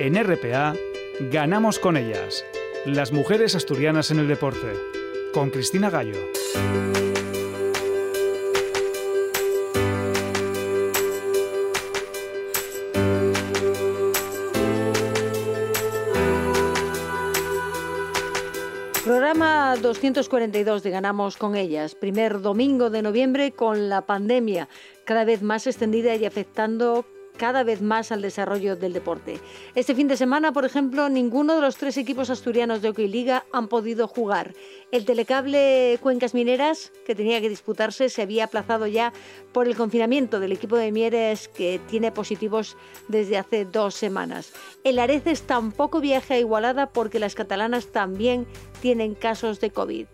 En RPA, ganamos con ellas. Las mujeres asturianas en el deporte. Con Cristina Gallo. Programa 242 de Ganamos con ellas. Primer domingo de noviembre con la pandemia cada vez más extendida y afectando cada vez más al desarrollo del deporte. Este fin de semana, por ejemplo, ninguno de los tres equipos asturianos de Hockey Liga han podido jugar. El telecable Cuencas Mineras, que tenía que disputarse, se había aplazado ya por el confinamiento del equipo de Mieres, que tiene positivos desde hace dos semanas. El Areces tampoco viaja a Igualada porque las catalanas también tienen casos de COVID.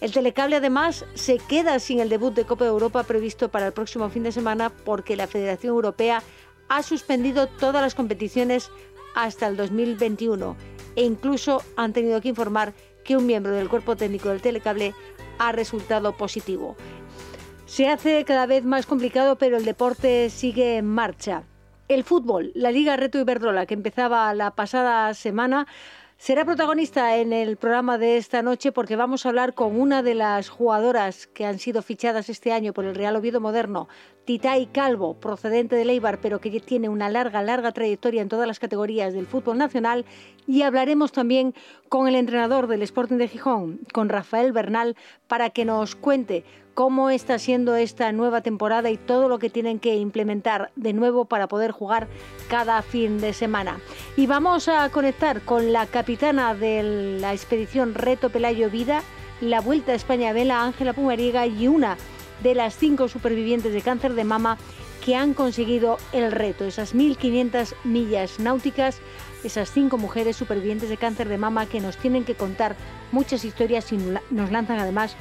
El telecable además se queda sin el debut de Copa de Europa previsto para el próximo fin de semana porque la Federación Europea ha suspendido todas las competiciones hasta el 2021 e incluso han tenido que informar que un miembro del cuerpo técnico del telecable ha resultado positivo. Se hace cada vez más complicado, pero el deporte sigue en marcha. El fútbol, la Liga Reto Iberdrola, que empezaba la pasada semana, será protagonista en el programa de esta noche porque vamos a hablar con una de las jugadoras que han sido fichadas este año por el Real Oviedo Moderno, Titay Calvo, procedente de Leibar, pero que tiene una larga, larga trayectoria en todas las categorías del fútbol nacional. Y hablaremos también con el entrenador del Sporting de Gijón, con Rafael Bernal, para que nos cuente cómo está siendo esta nueva temporada y todo lo que tienen que implementar de nuevo para poder jugar cada fin de semana. Y vamos a conectar con la capitana de la expedición Reto Pelayo Vida, la Vuelta a España Vela, Ángela Pumariega y una de las cinco supervivientes de cáncer de mama que han conseguido el reto, esas 1.500 millas náuticas, esas cinco mujeres supervivientes de cáncer de mama que nos tienen que contar muchas historias y nos lanzan además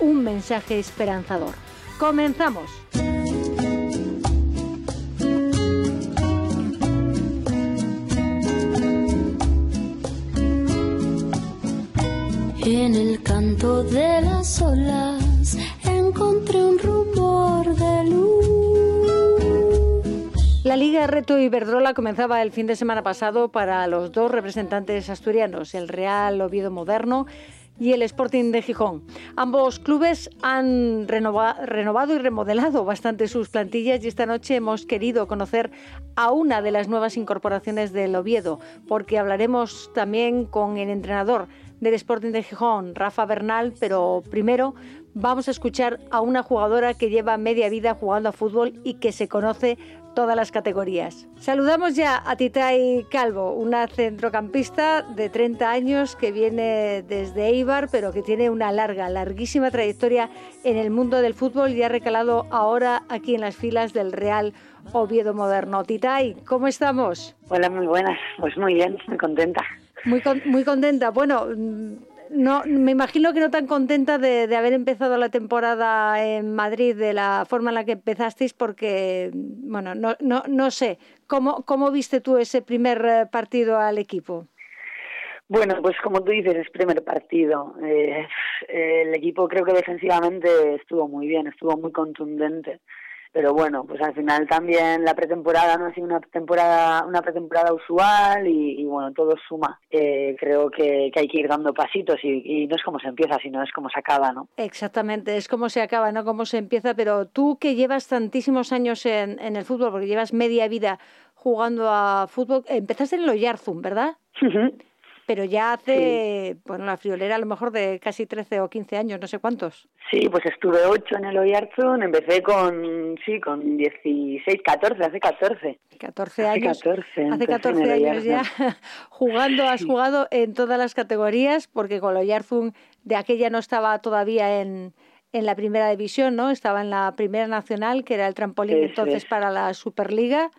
un mensaje esperanzador. Comenzamos. En el canto de las olas encontré un rumor de luz. La Liga Reto Iberdrola comenzaba el fin de semana pasado para los dos representantes asturianos, el Real Oviedo Moderno y el Sporting de Gijón. Ambos clubes han renovado y remodelado bastante sus plantillas y esta noche hemos querido conocer a una de las nuevas incorporaciones del Oviedo, porque hablaremos también con el entrenador del Sporting de Gijón, Rafa Bernal, pero primero vamos a escuchar a una jugadora que lleva media vida jugando a fútbol y que se conoce todas las categorías. Saludamos ya a Titay Calvo, una centrocampista de 30 años que viene desde Eibar, pero que tiene una larga, larguísima trayectoria en el mundo del fútbol y ha recalado ahora aquí en las filas del Real Oviedo Moderno. Titay, ¿cómo estamos? Hola, muy buenas. Pues muy bien, muy contenta. Muy, muy contenta. Bueno, no, me imagino que no tan contenta de, haber empezado la temporada en Madrid de la forma en la que empezasteis, porque, bueno, no, no, no sé, ¿cómo, ¿cómo viste tú ese primer eh, partido al equipo? Bueno, pues como tú dices, es primer partido. Eh, el equipo creo que defensivamente estuvo muy bien, estuvo muy contundente pero bueno, pues al final también la pretemporada no ha sido una temporada, una pretemporada usual y, bueno, todo suma. Eh, creo que, hay que ir dando pasitos y, no es como se empieza, sino es como se acaba, ¿no? Exactamente, es como se acaba, no como se empieza, pero tú que llevas tantísimos años en, en el fútbol, porque llevas media vida jugando a fútbol, empezaste en el Oyarzum, ¿verdad? Pero ya hace, bueno, la friolera a lo mejor de casi 13 o 15 años, no sé cuántos. Sí, pues estuve 8 en el Oyarzun, empecé con, sí, con 16, 14, hace 14. 14 años. Hace 14, hace 14 años ya jugando, has jugado en todas las categorías, porque con el Oyarzun de aquella no estaba todavía en, en la primera división, ¿no? Estaba en la primera nacional, que era el trampolín entonces para la Superliga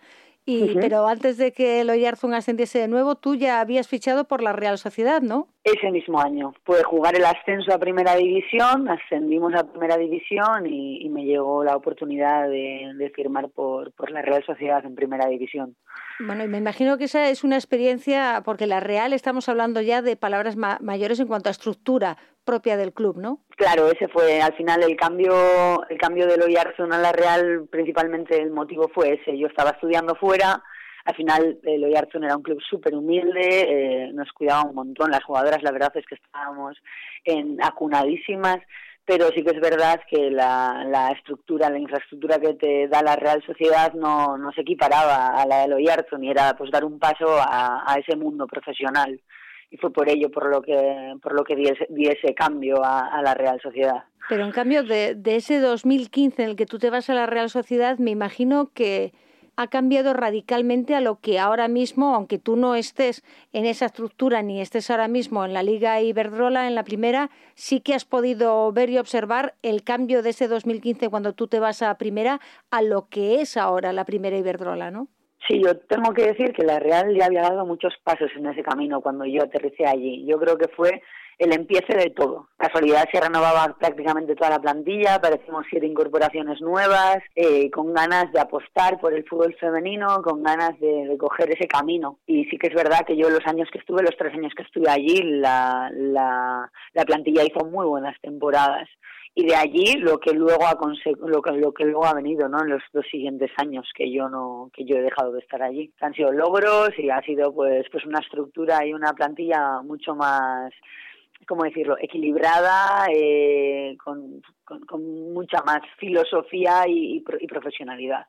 y, Pero antes de que el Oyarzún ascendiese de nuevo, tú ya habías fichado por la Real Sociedad, ¿no? Ese mismo año. Pude jugar el ascenso a Primera División, ascendimos a Primera División y, me llegó la oportunidad de, firmar por, por, la Real Sociedad en Primera División. Bueno, y me imagino que esa es una experiencia, porque la Real estamos hablando ya de palabras mayores en cuanto a estructura, propia del club, ¿no? Claro, ese fue al final el cambio, el cambio del Oyarzún a la Real, principalmente el motivo fue ese. Yo estaba estudiando fuera, al final el Oyarzún era un club súper humilde, eh, nos cuidaba un montón, las jugadoras la verdad es que estábamos en, acunadísimas, pero sí que es verdad que la, la estructura, la infraestructura que te da la Real Sociedad no, se equiparaba a la del Oyarzún y era pues dar un paso a, a ese mundo profesional y fue por ello por lo que por lo que di ese, cambio a, la Real Sociedad. Pero en cambio de, de ese 2015 en el que tú te vas a la Real Sociedad, me imagino que ha cambiado radicalmente a lo que ahora mismo, aunque tú no estés en esa estructura ni estés ahora mismo en la Liga Iberdrola, en la primera, sí que has podido ver y observar el cambio de ese 2015 cuando tú te vas a primera a lo que es ahora la primera Iberdrola, ¿no? Sí, yo tengo que decir que la Real ya había dado muchos pasos en ese camino cuando yo aterricé allí. Yo creo que fue el empiece de todo. Casualidad se renovaba prácticamente toda la plantilla, aparecimos siete incorporaciones nuevas, eh, con ganas de apostar por el fútbol femenino, con ganas de, coger ese camino. Y sí que es verdad que yo los años que estuve, los tres años que estuve allí, la, la, la plantilla hizo muy buenas temporadas y de allí lo que luego ha lo que lo que luego ha venido no en los dos siguientes años que yo no que yo he dejado de estar allí han sido logros y ha sido pues pues una estructura y una plantilla mucho más cómo decirlo equilibrada eh, con, con, mucha más filosofía y, y profesionalidad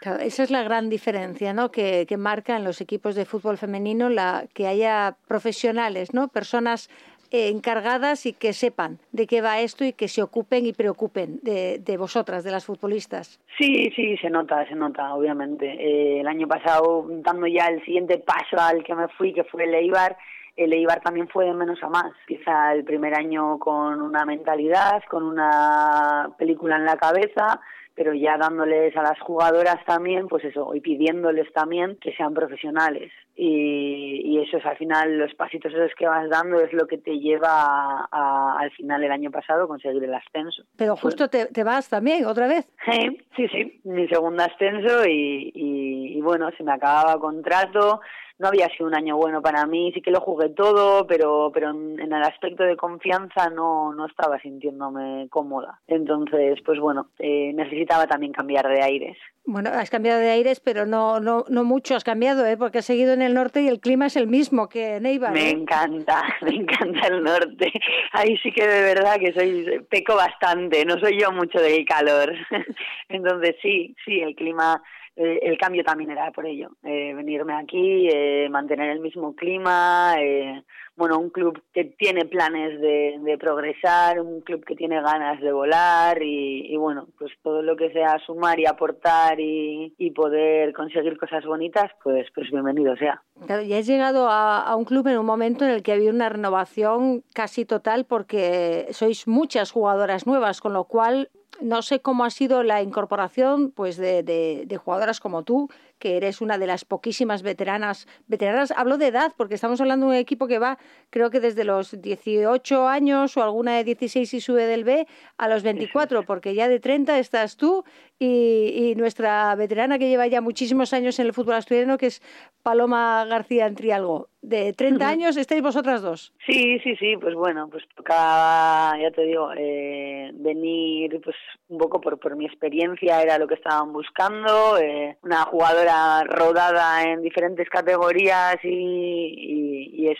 Claro, esa es la gran diferencia, ¿no? Que, que, marca en los equipos de fútbol femenino la que haya profesionales, ¿no? Personas eh, encargadas y que sepan de qué va esto y que se ocupen y preocupen de, de vosotras, de las futbolistas. Sí, sí, se nota, se nota, obviamente. Eh, el año pasado, dando ya el siguiente paso al que me fui, que fue el Eibar, el Eibar también fue de menos a más. Quizá el primer año con una mentalidad, con una película en la cabeza, pero ya dándoles a las jugadoras también, pues eso, y pidiéndoles también que sean profesionales. Y, y eso es al final, los pasitos esos que vas dando es lo que te lleva a, al final el año pasado conseguir el ascenso. Pero justo te, te vas también, otra vez. Sí, sí, sí, mi segundo ascenso y, y, y bueno, se me acababa contrato, no había sido un año bueno para mí, sí que lo jugué todo, pero, pero en, el aspecto de confianza no, no estaba sintiéndome cómoda. Entonces, pues bueno, eh, necesitaba también cambiar de aires. Bueno, has cambiado de aires, pero no, no, no mucho has cambiado, ¿eh? porque has seguido en el norte y el clima es el mismo que en Eibar. Me ¿eh? encanta, me encanta el norte. Ahí sí que de verdad que soy peco bastante, no soy yo mucho del calor. Entonces sí, sí, el clima eh, el cambio también era por ello, eh, venirme aquí, eh, mantener el mismo clima, bueno, un club que tiene planes de, de, progresar, un club que tiene ganas de volar y, bueno, pues todo lo que sea sumar y aportar y, y poder conseguir cosas bonitas, pues, pues bienvenido sea. Ya has llegado a, a un club en un momento en el que había una renovación casi total porque sois muchas jugadoras nuevas, con lo cual no sé cómo ha sido la incorporación pues de, de, de, jugadoras como tú, que eres una de las poquísimas veteranas. Veteranas, hablo de edad, porque estamos hablando de un equipo que va, creo que desde los 18 años o alguna de 16 y sube del B a los 24, porque ya de 30 estás tú y, y nuestra veterana que lleva ya muchísimos años en el fútbol asturiano, que es Paloma García en Trialgo. De 30 años estáis vosotras dos. Sí, sí, sí, pues bueno, pues tocaba, ya te digo, eh, venir pues un poco por, por mi experiencia, era lo que estaban buscando, eh, una jugadora rodada en diferentes categorías y, y, y es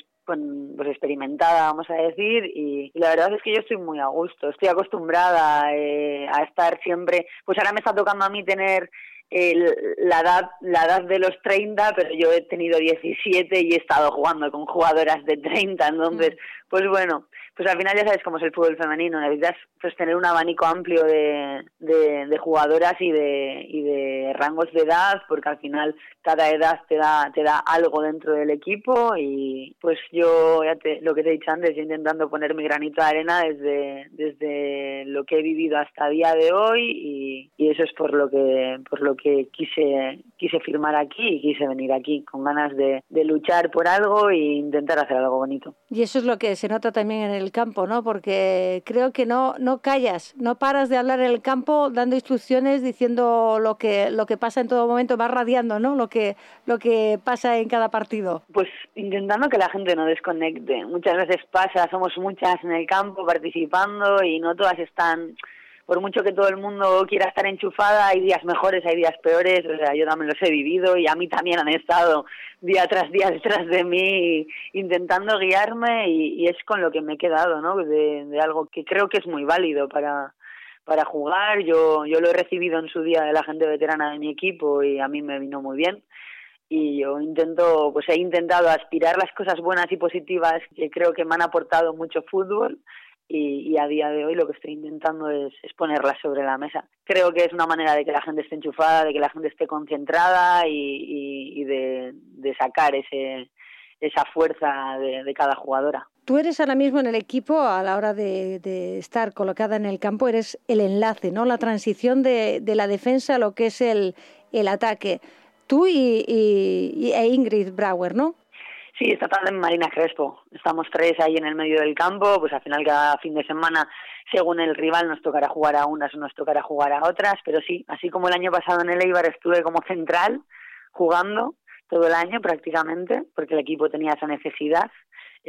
pues experimentada, vamos a decir, y, y, la verdad es que yo estoy muy a gusto, estoy acostumbrada eh, a estar siempre, pues ahora me está tocando a mí tener el, la edad la edad de los 30, pero yo he tenido 17 y he estado jugando con jugadoras de 30, entonces, pues bueno, pues al final ya sabes cómo es el fútbol femenino, necesitas pues tener un abanico amplio de, de, de, jugadoras y de, y de rangos de edad, porque al final cada edad te da, te da algo dentro del equipo y pues yo, ya te, lo que te he dicho antes, intentando poner mi granito de arena desde, desde lo que he vivido hasta el día de hoy y, y eso es por lo que, por lo que quise, quise firmar aquí y quise venir aquí con ganas de, de luchar por algo e intentar hacer algo bonito. Y eso es lo que se nota también en el campo, ¿no? Porque creo que no, no callas, no paras de hablar en el campo dando instrucciones, diciendo lo que, lo que pasa en todo momento, vas radiando, ¿no? Lo que, lo que pasa en cada partido. Pues intentando que la gente no desconecte. Muchas veces pasa, somos muchas en el campo participando y no todas están por mucho que todo el mundo quiera estar enchufada, hay días mejores, hay días peores, o sea, yo también los he vivido y a mí también han estado día tras día detrás de mí intentando guiarme y, es con lo que me he quedado, ¿no? De, de algo que creo que es muy válido para para jugar. Yo, yo lo he recibido en su día de la gente veterana de mi equipo y a mí me vino muy bien. Y yo intento, pues he intentado aspirar las cosas buenas y positivas que creo que me han aportado mucho fútbol y, a día de hoy lo que estoy intentando es, ponerlas sobre la mesa. Creo que es una manera de que la gente esté enchufada, de que la gente esté concentrada y, de, sacar ese, esa fuerza de, cada jugadora. Tú eres ahora mismo en el equipo, a la hora de, estar colocada en el campo, eres el enlace, ¿no? La transición de, la defensa a lo que es el, ataque. Tú y, y, e Ingrid Brauer, ¿no? Sí, esta tarde en Marina Crespo. Estamos tres ahí en el medio del campo, pues al final cada fin de semana, según el rival, nos tocará jugar a unas o nos tocará jugar a otras, pero sí, así como el año pasado en el Eibar estuve como central jugando todo el año prácticamente, porque el equipo tenía esa necesidad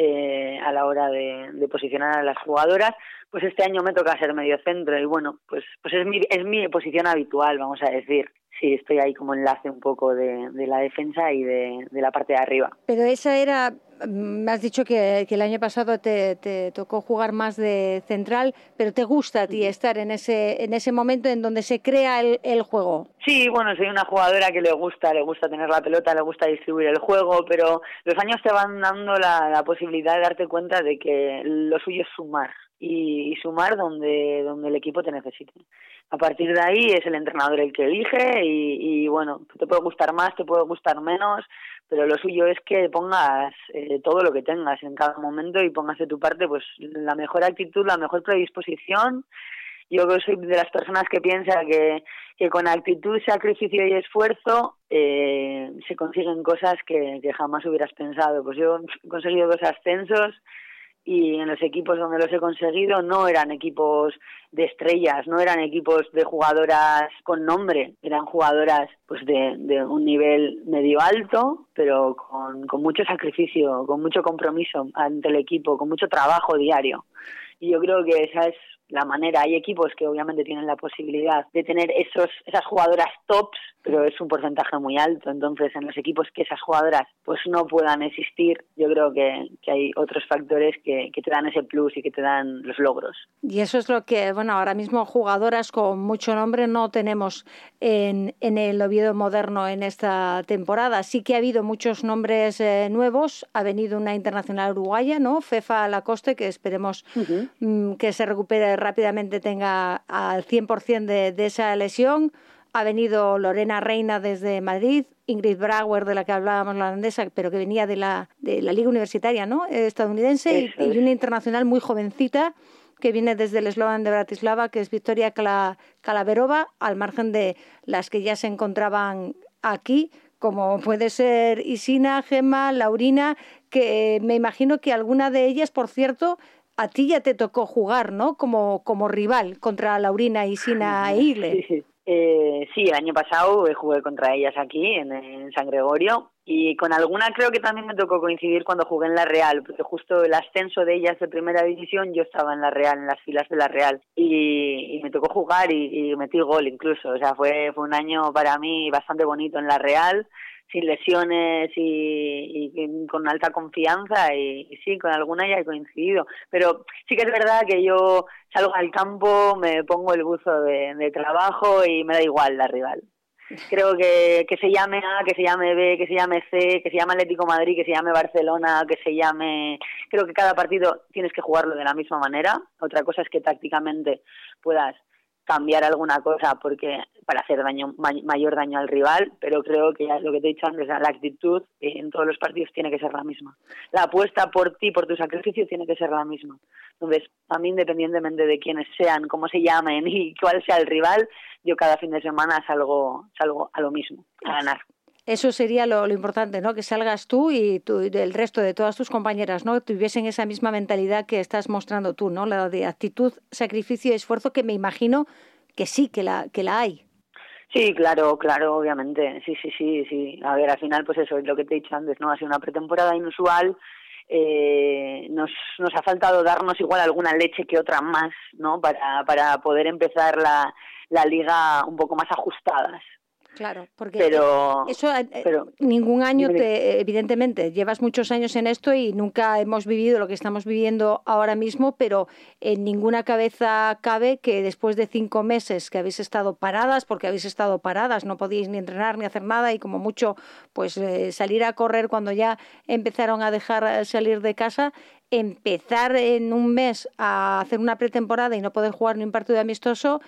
eh, a la hora de, de, posicionar a las jugadoras, pues este año me toca ser medio centro y bueno, pues, pues es, mi, es mi posición habitual, vamos a decir sí, estoy ahí como enlace un poco de, la defensa y de, la parte de arriba. Pero esa era, me has dicho que, el año pasado te, tocó jugar más de central, pero ¿te gusta a ti estar en ese, en ese momento en donde se crea el, juego? Sí, bueno, soy una jugadora que le gusta, le gusta tener la pelota, le gusta distribuir el juego, pero los años te van dando la, la posibilidad de darte cuenta de que lo suyo es sumar y, sumar donde, donde el equipo te necesite. A partir de ahí es el entrenador el que elige y, bueno, te puede gustar más, te puede gustar menos, pero lo suyo es que pongas eh, todo lo que tengas en cada momento y pongas de tu parte pues la mejor actitud, la mejor predisposición. Yo soy de las personas que piensa que, que con actitud, sacrificio y esfuerzo eh, se consiguen cosas que, que jamás hubieras pensado. Pues yo he conseguido dos ascensos, y en los equipos donde los he conseguido no eran equipos de estrellas, no eran equipos de jugadoras con nombre, eran jugadoras pues de, de un nivel medio alto, pero con, con mucho sacrificio, con mucho compromiso ante el equipo, con mucho trabajo diario. Y yo creo que esa es la manera. Hay equipos que obviamente tienen la posibilidad de tener esos, esas jugadoras tops, pero es un porcentaje muy alto. Entonces, en los equipos que esas jugadoras pues no puedan existir, yo creo que, que hay otros factores que, que, te dan ese plus y que te dan los logros. Y eso es lo que, bueno, ahora mismo jugadoras con mucho nombre no tenemos en, en el Oviedo moderno en esta temporada. Sí que ha habido muchos nombres eh, nuevos. Ha venido una internacional uruguaya, ¿no? Fefa Lacoste, que esperemos mm, que se recupere rápidamente tenga al 100% de, de esa lesión. Ha venido Lorena Reina desde Madrid, Ingrid Brauer, de la que hablábamos, la holandesa, pero que venía de la, de la Liga Universitaria ¿no? estadounidense, y, una internacional muy jovencita que viene desde el eslogan de Bratislava, que es Victoria Calaverova, al margen de las que ya se encontraban aquí, como puede ser Isina, Gemma, Laurina, que me imagino que alguna de ellas, por cierto, a ti ya te tocó jugar, ¿no? Como, como rival contra Laurina, Isina e Ile. Sí, eh, sí, el año pasado jugué contra ellas aquí, en, San Gregorio, y con alguna creo que también me tocó coincidir cuando jugué en la Real, porque justo el ascenso de ellas de primera división yo estaba en la Real, en las filas de la Real, y, me tocó jugar y, y, metí gol incluso, o sea, fue, fue un año para mí bastante bonito en la Real, sin lesiones y, con alta confianza y, sí, con alguna ya he coincidido. Pero sí que es verdad que yo salgo al campo, me pongo el buzo de, trabajo y me da igual la rival. Creo que, que se llame A, que se llame B, que se llame C, que se llame Atlético Madrid, que se llame Barcelona, que se llame... Creo que cada partido tienes que jugarlo de la misma manera. Otra cosa es que tácticamente puedas cambiar alguna cosa porque para hacer daño mayor daño al rival, pero creo que ya lo que te he dicho antes, la actitud en todos los partidos tiene que ser la misma. La apuesta por ti, por tu sacrificio, tiene que ser la misma. Entonces, a mí, independientemente de quiénes sean, cómo se llamen y cuál sea el rival, yo cada fin de semana salgo, salgo a lo mismo, a ganar. Eso sería lo, importante, ¿no? Que salgas tú y, tú el resto de todas tus compañeras, ¿no? Tuviesen esa misma mentalidad que estás mostrando tú, ¿no? La de actitud, sacrificio y esfuerzo que me imagino que sí, que la, que la hay. Sí, claro, claro, obviamente. Sí, sí, sí, sí. A ver, al final, pues eso es lo que te he dicho antes, ¿no? Ha sido una pretemporada inusual eh, nos, nos ha faltado darnos igual alguna leche que otra más, ¿no? Para, para poder empezar la, la liga un poco más ajustadas. Claro, porque pero, eso eh, ningún año te, evidentemente llevas muchos años en esto y nunca hemos vivido lo que estamos viviendo ahora mismo, pero en ninguna cabeza cabe que después de cinco meses que habéis estado paradas, porque habéis estado paradas, no podíais ni entrenar ni hacer nada y como mucho pues eh, salir a correr cuando ya empezaron a dejar eh, salir de casa, empezar en un mes a hacer una pretemporada y no poder jugar ni un partido amistoso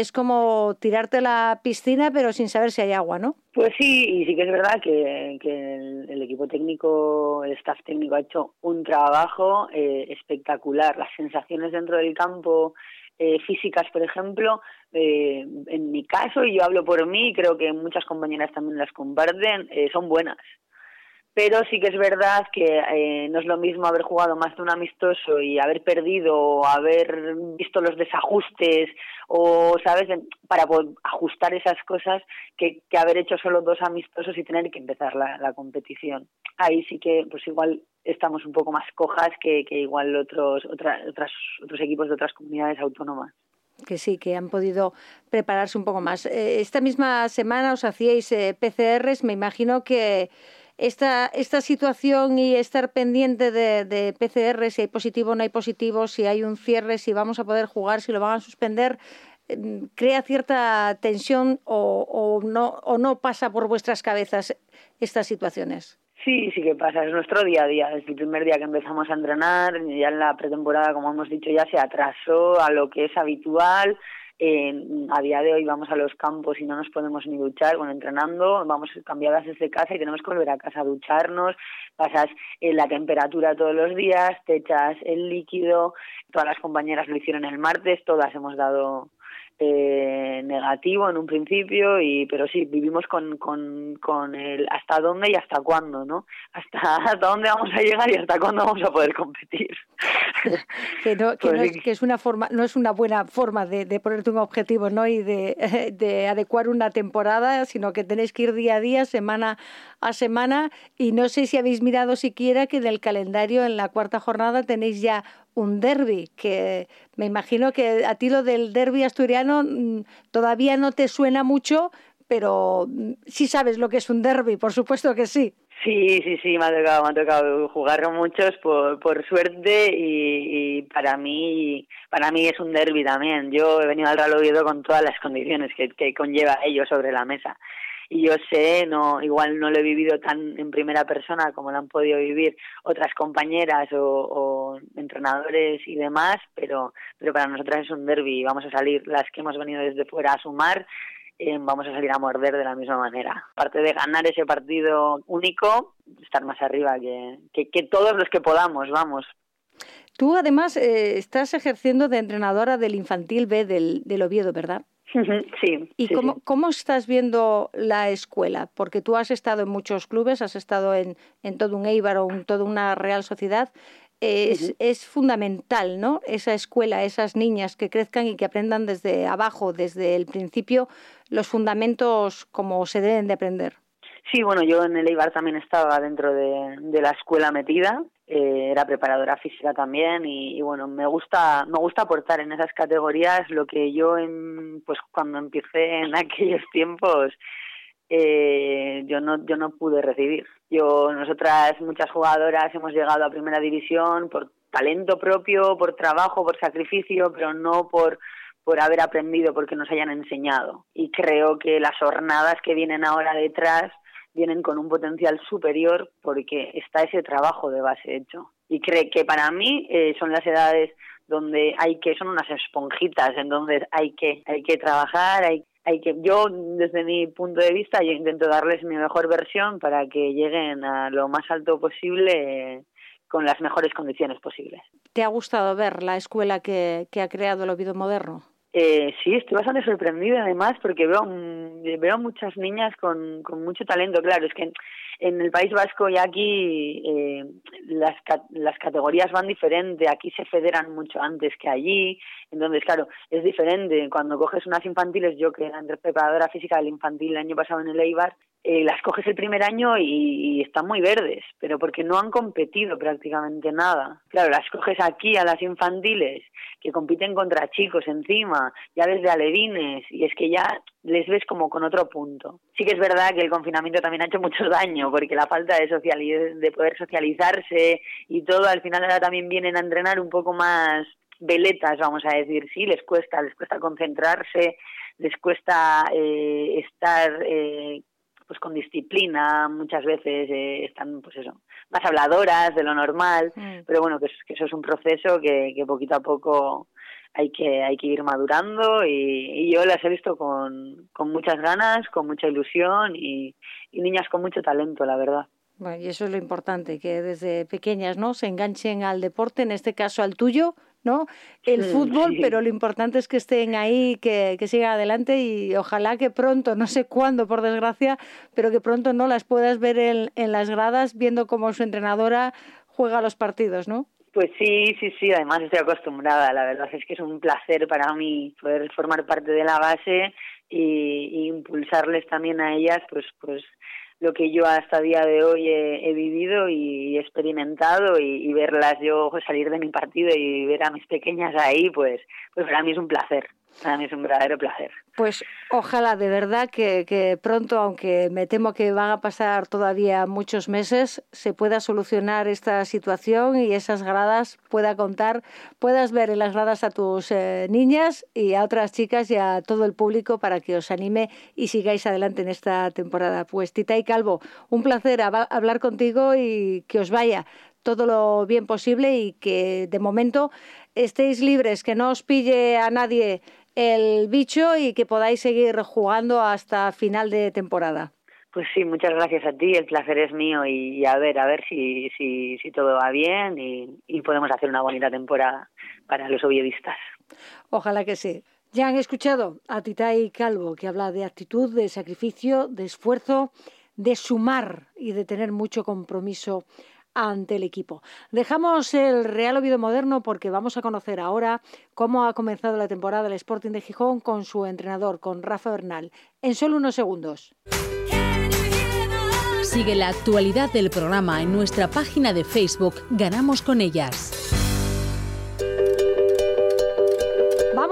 es como tirarte a la piscina pero sin saber si hay agua, ¿no? Pues sí, y sí que es verdad que, el, equipo técnico, el staff técnico ha hecho un trabajo eh, espectacular. Las sensaciones dentro del campo, eh, físicas, por ejemplo, eh, en mi caso, y yo hablo por mí, creo que muchas compañeras también las comparten, son buenas pero sí que es verdad que eh, no es lo mismo haber jugado más de un amistoso y haber perdido o haber visto los desajustes o, ¿sabes?, para ajustar esas cosas que, que haber hecho solo dos amistosos y tener que empezar la, la competición. Ahí sí que, pues igual estamos un poco más cojas que, que igual otros, otras, otros equipos de otras comunidades autónomas que sí, que han podido prepararse un poco más. Eh, esta misma semana os hacíais eh, PCRs, me imagino que esta, esta situación y estar pendiente de, de PCR, si hay positivo o no hay positivo, si hay un cierre, si vamos a poder jugar, si lo van a suspender, em, crea cierta tensión o, o, no, o no pasa por vuestras cabezas estas situaciones? Sí, sí que pasa, es nuestro día a día. Desde el primer día que empezamos a entrenar, ya en la pretemporada, como hemos dicho, ya se atrasó a lo que es habitual a día de hoy vamos a los campos y no nos podemos ni duchar, bueno, entrenando, vamos cambiadas desde casa y tenemos que volver a casa a ducharnos, pasas en la temperatura todos los días, te echas el líquido, todas las compañeras lo hicieron el martes, todas hemos dado eh, negativo en un principio y pero sí vivimos con, con, con el hasta dónde y hasta cuándo no hasta hasta dónde vamos a llegar y hasta cuándo vamos a poder competir. Que, no, que, pues es, una forma no es una buena forma de, de ponerte un objetivo no y de, de adecuar una temporada sino que tenéis que ir día a día semana a semana. Y no sé si habéis mirado siquiera que en el calendario en la cuarta jornada tenéis ya un derby, que me imagino que a ti lo del derby asturiano mm, todavía no te suena mucho, pero mm, sí sabes lo que es un derby, por supuesto que sí. Sí, sí, sí, me ha tocado, me ha tocado jugar muchos por, por suerte y, y para mí para mí es un derby también. Yo he venido al Real Oviedo con todas las condiciones que, que conlleva ello sobre la mesa y yo sé, no, igual no lo he vivido tan en primera persona como lo han podido vivir otras compañeras o, entrenadores y demás, pero, pero para nosotras es un derby vamos a salir las que hemos venido desde fuera a sumar, eh, vamos a salir a morder de la misma manera. Aparte de ganar ese partido único, estar más arriba que, que, que todos los que podamos, vamos. Tú además eh, estás ejerciendo de entrenadora del infantil B del, del Oviedo, ¿verdad? Sí. ¿Y cómo, cómo, estás viendo la escuela? Porque tú has estado en muchos clubes, has estado en, en todo un Eibar o en toda una Real Sociedad. Es, es, fundamental, ¿no? Esa escuela, esas niñas que crezcan y que aprendan desde abajo, desde el principio, los fundamentos como se deben de aprender. Sí, bueno, yo en el Eibar también estaba dentro de, la escuela metida eh, era preparadora física también y, bueno me gusta me gusta aportar en esas categorías. Lo que yo en, pues cuando empecé en aquellos tiempos eh, yo no yo no pude recibir. Yo nosotras muchas jugadoras hemos llegado a primera división por talento propio por trabajo por sacrificio pero no por por haber aprendido porque nos hayan enseñado. Y creo que las jornadas que vienen ahora detrás vienen con un potencial superior porque está ese trabajo de base hecho. Y cree que para mí eh, son las edades donde hay que, son unas esponjitas, en donde hay que, hay que trabajar, hay, hay que, yo desde mi punto de vista yo intento darles mi mejor versión para que lleguen a lo más alto posible eh, con las mejores condiciones posibles. ¿Te ha gustado ver la escuela que, que ha creado el Oviedo Moderno? Eh, sí, estoy bastante sorprendida además porque veo, veo muchas niñas con, con mucho talento. Claro, es que en el País Vasco y aquí eh, las, las categorías van diferente. Aquí se federan mucho antes que allí. Entonces, claro, es diferente. Cuando coges unas infantiles, yo que era preparadora física del infantil el año pasado en el Eibar, eh, las coges el primer año y, están muy verdes, pero porque no han competido prácticamente nada. Claro, las coges aquí a las infantiles, que compiten contra chicos encima, ya desde alevines, y es que ya les ves como con otro punto. Sí que es verdad que el confinamiento también ha hecho mucho daño, porque la falta de, de poder socializarse y todo, al final ahora también vienen a entrenar un poco más veletas, vamos a decir, sí, les cuesta, les cuesta concentrarse, les cuesta eh, estar eh, pues con disciplina, muchas veces eh, están pues eso, más habladoras de lo normal, mm. pero bueno, que, eso es un proceso que, que poquito a poco hay que, hay que ir madurando y, yo las he visto con, con muchas ganas, con mucha ilusión y, y niñas con mucho talento, la verdad. Bueno, y eso es lo importante, que desde pequeñas no se enganchen al deporte, en este caso al tuyo, ¿no? El fútbol, pero lo importante es que estén ahí, que, que sigan adelante y ojalá que pronto, no sé cuándo por desgracia, pero que pronto no las puedas ver en, en las gradas viendo cómo su entrenadora juega los partidos, ¿no? Pues sí, sí, sí, además estoy acostumbrada, la verdad es que es un placer para mí poder formar parte de la base y, y impulsarles también a ellas, pues, pues lo que yo hasta día de hoy he, vivido y experimentado y, verlas yo salir de mi partido y ver a mis pequeñas ahí, pues, pues para mí es un placer. Para mí es un verdadero placer. Pues ojalá de verdad que, pronto, aunque me temo que van a pasar todavía muchos meses, se pueda solucionar esta situación y esas gradas pueda contar, puedas ver en las gradas a tus eh, niñas y a otras chicas y a todo el público para que os anime y sigáis adelante en esta temporada. Pues Tita y Calvo, un placer hablar contigo y que os vaya todo lo bien posible y que de momento estéis libres, que no os pille a nadie el bicho y que podáis seguir jugando hasta final de temporada. Pues sí, muchas gracias a ti, el placer es mío y, a ver, a ver si, si, si todo va bien y, y, podemos hacer una bonita temporada para los obviedistas. Ojalá que sí. Ya han escuchado a Titay Calvo que habla de actitud, de sacrificio, de esfuerzo, de sumar y de tener mucho compromiso ante el equipo. Dejamos el Real Oviedo moderno porque vamos a conocer ahora cómo ha comenzado la temporada del Sporting de Gijón con su entrenador, con Rafa Bernal, en solo unos segundos. Sigue la actualidad del programa en nuestra página de Facebook Ganamos con ellas.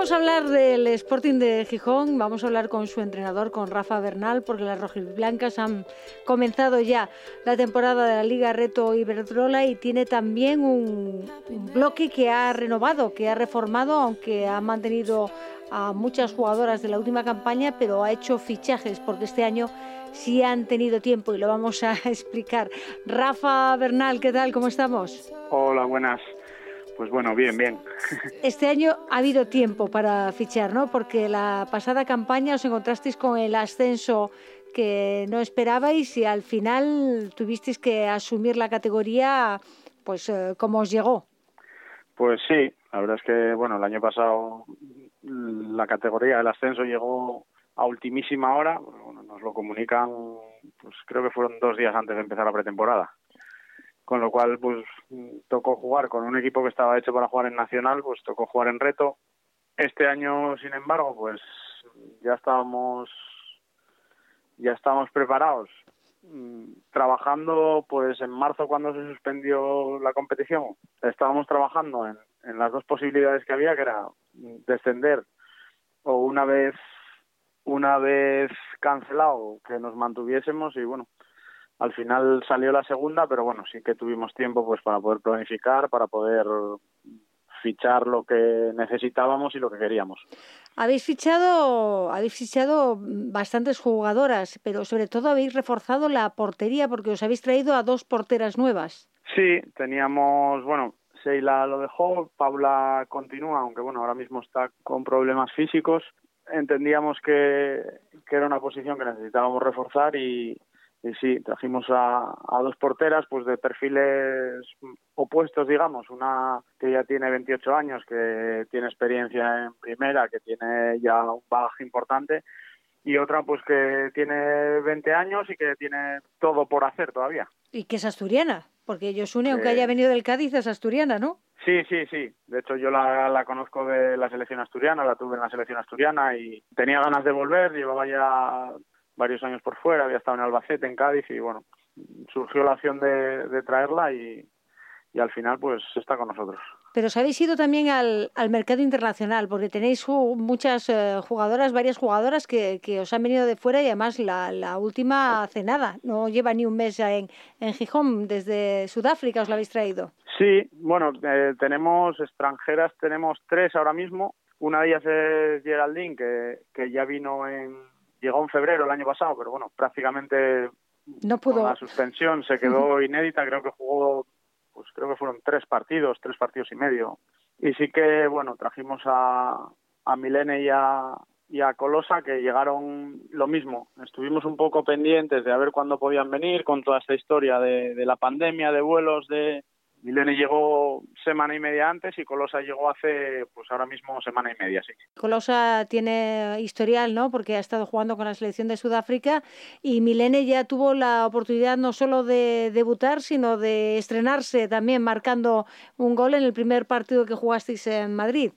Vamos a hablar del Sporting de Gijón, vamos a hablar con su entrenador, con Rafa Bernal, porque las rojiblancas han comenzado ya la temporada de la Liga Reto Iberdrola y tiene también un, bloque que ha renovado, que ha reformado, aunque ha mantenido a muchas jugadoras de la última campaña, pero ha hecho fichajes, porque este año sí han tenido tiempo y lo vamos a explicar. Rafa Bernal, ¿qué tal? ¿Cómo estamos? Hola, buenas. Pues bueno, bien, bien. Este año ha habido tiempo para fichar, ¿no? Porque la pasada campaña os encontrasteis con el ascenso que no esperabais y al final tuvisteis que asumir la categoría, pues, eh, como os llegó. Pues sí, la verdad es que, bueno, el año pasado la categoría del ascenso llegó a ultimísima hora, bueno, nos lo comunican, pues creo que fueron dos días antes de empezar la pretemporada con lo cual pues tocó jugar con un equipo que estaba hecho para jugar en nacional, pues tocó jugar en reto. Este año, sin embargo, pues ya estábamos ya estábamos preparados mm, trabajando pues en marzo cuando se suspendió la competición estábamos trabajando en, en las dos posibilidades que había que era descender o una vez una vez cancelado que nos mantuviésemos y bueno al final salió la segunda, pero bueno, sí que tuvimos tiempo pues para poder planificar, para poder fichar lo que necesitábamos y lo que queríamos. Habéis fichado, habéis fichado bastantes jugadoras, pero sobre todo habéis reforzado la portería porque os habéis traído a dos porteras nuevas. Sí, teníamos, bueno, Sheila lo dejó, Paula continúa, aunque bueno, ahora mismo está con problemas físicos. Entendíamos que, que era una posición que necesitábamos reforzar y, y sí, trajimos a, a, dos porteras pues de perfiles opuestos, digamos, una que ya tiene 28 años, que tiene experiencia en primera, que tiene ya un bagaje importante, y otra pues que tiene 20 años y que tiene todo por hacer todavía. Y que es asturiana, porque Josune, aunque haya venido del Cádiz, es asturiana, ¿no? Sí, sí, sí. De hecho, yo la, la, conozco de la selección asturiana, la tuve en la selección asturiana y tenía ganas de volver. Llevaba ya varios años por fuera, había estado en Albacete, en Cádiz y bueno, surgió la opción de, de traerla y, y al final pues está con nosotros. Pero os habéis ido también al, al mercado internacional, porque tenéis muchas eh, jugadoras, varias jugadoras que, que, os han venido de fuera y además la, la, última hace nada, no lleva ni un mes en, en Gijón, desde Sudáfrica os la habéis traído. Sí, bueno, eh, tenemos extranjeras, tenemos tres ahora mismo. Una de ellas es Geraldine, que, que ya vino en, llegó en febrero el año pasado, pero bueno, prácticamente no pudo. con la suspensión se quedó inédita, creo que jugó pues creo que fueron tres partidos, tres partidos y medio. Y sí que, bueno, trajimos a, a Milene y a, y a Colosa que llegaron lo mismo. Estuvimos un poco pendientes de a ver cuándo podían venir con toda esta historia de, de la pandemia, de vuelos, de, Milene llegó semana y media antes y Colosa llegó hace, pues ahora mismo semana y media, sí. Colosa tiene historial, ¿no? Porque ha estado jugando con la selección de Sudáfrica y Milene ya tuvo la oportunidad no solo de debutar, sino de estrenarse también marcando un gol en el primer partido que jugasteis en Madrid.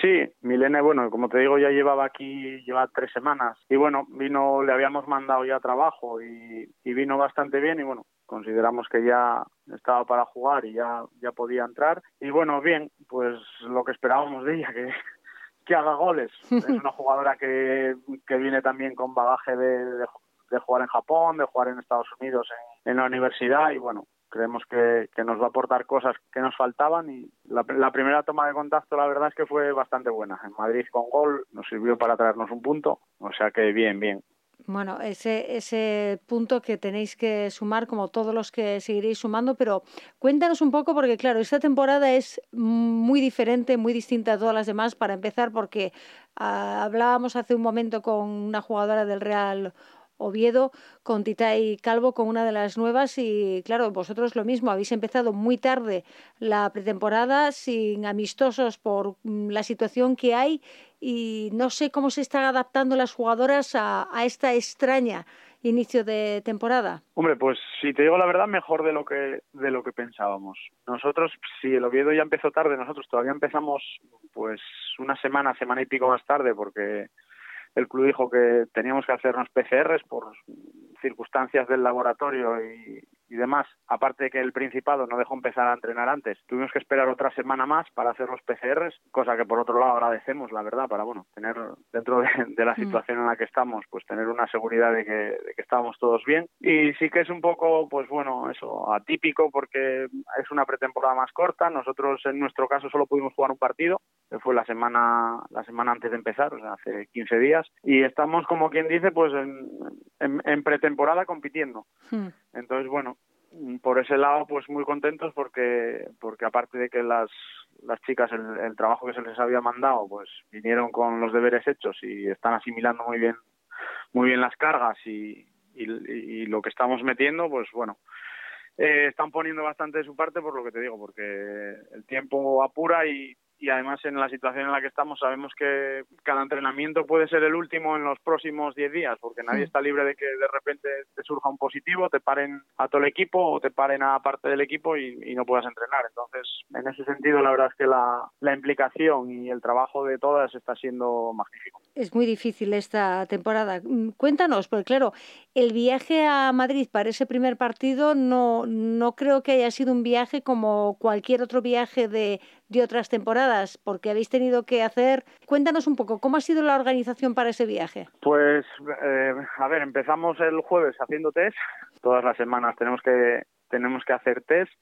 Sí, Milene, bueno, como te digo, ya llevaba aquí, lleva tres semanas. Y bueno, vino, le habíamos mandado ya trabajo y, y vino bastante bien y bueno, consideramos que ya estaba para jugar y ya, ya podía entrar. Y bueno, bien, pues lo que esperábamos de ella, que, que haga goles. Es una jugadora que, que viene también con bagaje de, de, de, jugar en Japón, de jugar en Estados Unidos en, en la universidad y bueno, creemos que, que, nos va a aportar cosas que nos faltaban y la, la, primera toma de contacto la verdad es que fue bastante buena. En Madrid con gol nos sirvió para traernos un punto, o sea que bien, bien. Bueno, ese, ese punto que tenéis que sumar, como todos los que seguiréis sumando, pero cuéntanos un poco, porque claro, esta temporada es muy diferente, muy distinta a todas las demás, para empezar, porque uh, hablábamos hace un momento con una jugadora del Real Oviedo con Titay Calvo con una de las nuevas y claro, vosotros lo mismo, habéis empezado muy tarde la pretemporada sin amistosos por la situación que hay y no sé cómo se están adaptando las jugadoras a, a esta extraña inicio de temporada. Hombre, pues si te digo la verdad, mejor de lo que de lo que pensábamos. Nosotros, si el Oviedo ya empezó tarde, nosotros todavía empezamos pues una semana, semana y pico más tarde porque el club dijo que teníamos que hacernos PCRs por circunstancias del laboratorio y, y demás, aparte de que el Principado no dejó empezar a entrenar antes, tuvimos que esperar otra semana más para hacer los PCRs, cosa que por otro lado agradecemos, la verdad, para bueno, tener dentro de, de la situación en la que estamos, pues tener una seguridad de que, de que estábamos todos bien. Y sí que es un poco, pues bueno, eso, atípico porque es una pretemporada más corta. Nosotros en nuestro caso solo pudimos jugar un partido, que fue la semana, la semana antes de empezar, o sea, hace 15 días, y estamos como quien dice, pues en, en, en pretemporada compitiendo. Hmm. Entonces, bueno, por ese lado pues muy contentos porque porque aparte de que las las chicas el, el, trabajo que se les había mandado pues vinieron con los deberes hechos y están asimilando muy bien muy bien las cargas y, y, y lo que estamos metiendo pues bueno eh, están poniendo bastante de su parte por lo que te digo porque el tiempo apura y y además en la situación en la que estamos sabemos que cada entrenamiento puede ser el último en los próximos 10 días porque nadie está libre de que de repente te surja un positivo, te paren a todo el equipo o te paren a parte del equipo y, y no puedas entrenar. Entonces, en ese sentido, la verdad es que la, la, implicación y el trabajo de todas está siendo magnífico. Es muy difícil esta temporada. Cuéntanos, porque claro, el viaje a Madrid para ese primer partido no, no creo que haya sido un viaje como cualquier otro viaje de, de otras temporadas, porque habéis tenido que hacer. Cuéntanos un poco, ¿cómo ha sido la organización para ese viaje? Pues, eh, a ver, empezamos el jueves haciendo test. Todas las semanas tenemos que, tenemos que hacer test.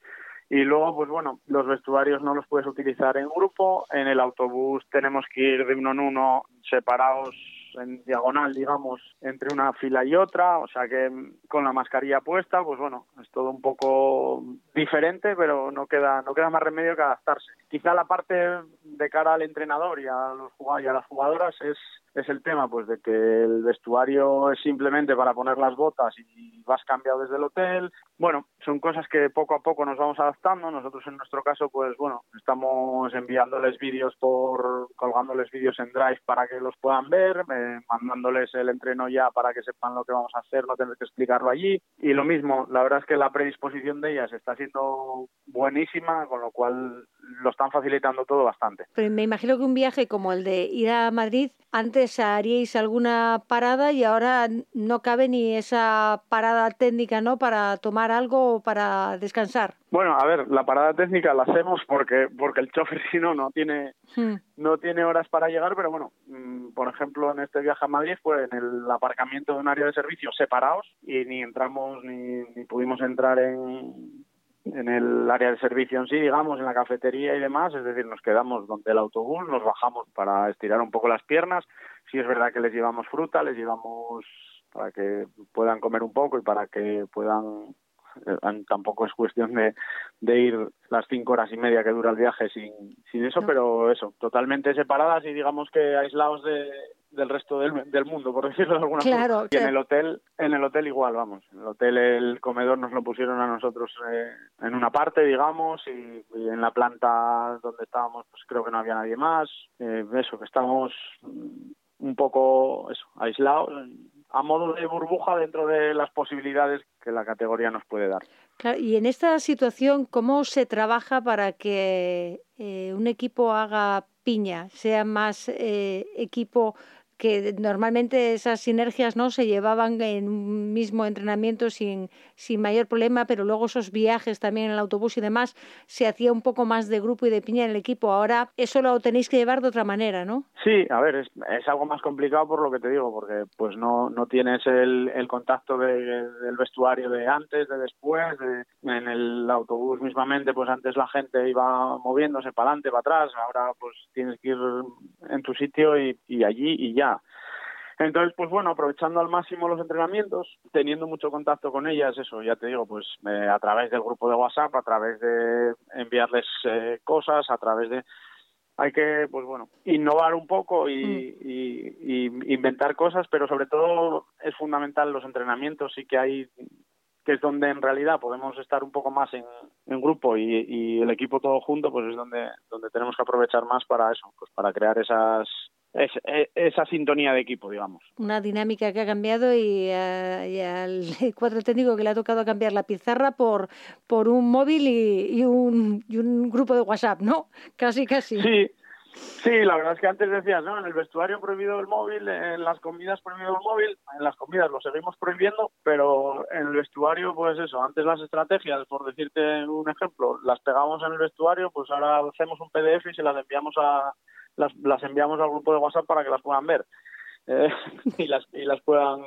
Y luego, pues bueno, los vestuarios no los puedes utilizar en grupo. En el autobús tenemos que ir de uno en uno separados en diagonal, digamos, entre una fila y otra, o sea que con la mascarilla puesta, pues bueno, es todo un poco diferente, pero no queda no queda más remedio que adaptarse. Quizá la parte de cara al entrenador y a los y a las jugadoras es es el tema pues de que el vestuario es simplemente para poner las botas y vas cambiado desde el hotel. Bueno, son cosas que poco a poco nos vamos adaptando. Nosotros en nuestro caso pues bueno, estamos enviándoles vídeos por colgándoles vídeos en Drive para que los puedan ver, eh, mandándoles el entreno ya para que sepan lo que vamos a hacer, no tener que explicarlo allí. Y lo mismo, la verdad es que la predisposición de ellas está siendo buenísima, con lo cual lo están facilitando todo bastante. Pero me imagino que un viaje como el de ir a Madrid, antes haríais alguna parada y ahora no cabe ni esa parada técnica, ¿no? Para tomar algo o para descansar. Bueno, a ver, la parada técnica la hacemos porque porque el chofer si no no tiene hmm. no tiene horas para llegar, pero bueno, mm, por ejemplo en este viaje a Madrid fue en el aparcamiento de un área de servicio separados y ni entramos ni, ni pudimos entrar en en el área de servicio en sí, digamos, en la cafetería y demás, es decir, nos quedamos donde el autobús, nos bajamos para estirar un poco las piernas, si es verdad que les llevamos fruta, les llevamos para que puedan comer un poco y para que puedan tampoco es cuestión de, de, ir las cinco horas y media que dura el viaje sin, sin eso, pero eso, totalmente separadas y digamos que aislados de, del resto del, del, mundo, por decirlo de alguna forma. Y en el hotel, en el hotel igual, vamos. En el hotel el comedor nos lo pusieron a nosotros eh, en una parte, digamos, y, en la planta donde estábamos, pues creo que no había nadie más. Eh, eso, que estamos un poco eso, aislados a modo de burbuja dentro de las posibilidades que la categoría nos puede dar. y en esta situación, ¿cómo se trabaja para que eh, un equipo haga piña, sea más eh, equipo que normalmente esas sinergias no se llevaban en un mismo entrenamiento sin, sin mayor problema, pero luego esos viajes también en el autobús y demás se hacía un poco más de grupo y de piña en el equipo. Ahora eso lo tenéis que llevar de otra manera, ¿no? Sí, a ver, es, es algo más complicado por lo que te digo, porque pues no, no tienes el, el contacto del vestuario de antes, de después, de, en el autobús mismamente, pues antes la gente iba moviéndose para adelante, para atrás, ahora pues tienes que ir en tu sitio y, y allí y ya entonces, pues bueno, aprovechando al máximo los entrenamientos, teniendo mucho contacto con ellas, eso, ya te digo, pues eh, a través del grupo de WhatsApp, a través de enviarles eh, cosas, a través de... Hay que, pues bueno, innovar un poco y, mm. y, inventar cosas, pero sobre todo es fundamental los entrenamientos, sí que hay que es donde en realidad podemos estar un poco más en, en grupo y, y, el equipo todo junto, pues es donde, donde tenemos que aprovechar más para eso, pues para crear esas es, esa sintonía de equipo, digamos. Una dinámica que ha cambiado y, al cuadro técnico que le ha tocado cambiar la pizarra por, por un móvil y, un, y un grupo de WhatsApp, ¿no? Casi, casi. Sí, Sí, la verdad es que antes decías, ¿no? En el vestuario prohibido el móvil, en las comidas prohibido el móvil, en las comidas lo seguimos prohibiendo, pero en el vestuario, pues eso, antes las estrategias, por decirte un ejemplo, las pegamos en el vestuario, pues ahora hacemos un PDF y se las enviamos a, las, las enviamos al grupo de WhatsApp para que las puedan ver eh, y las y las puedan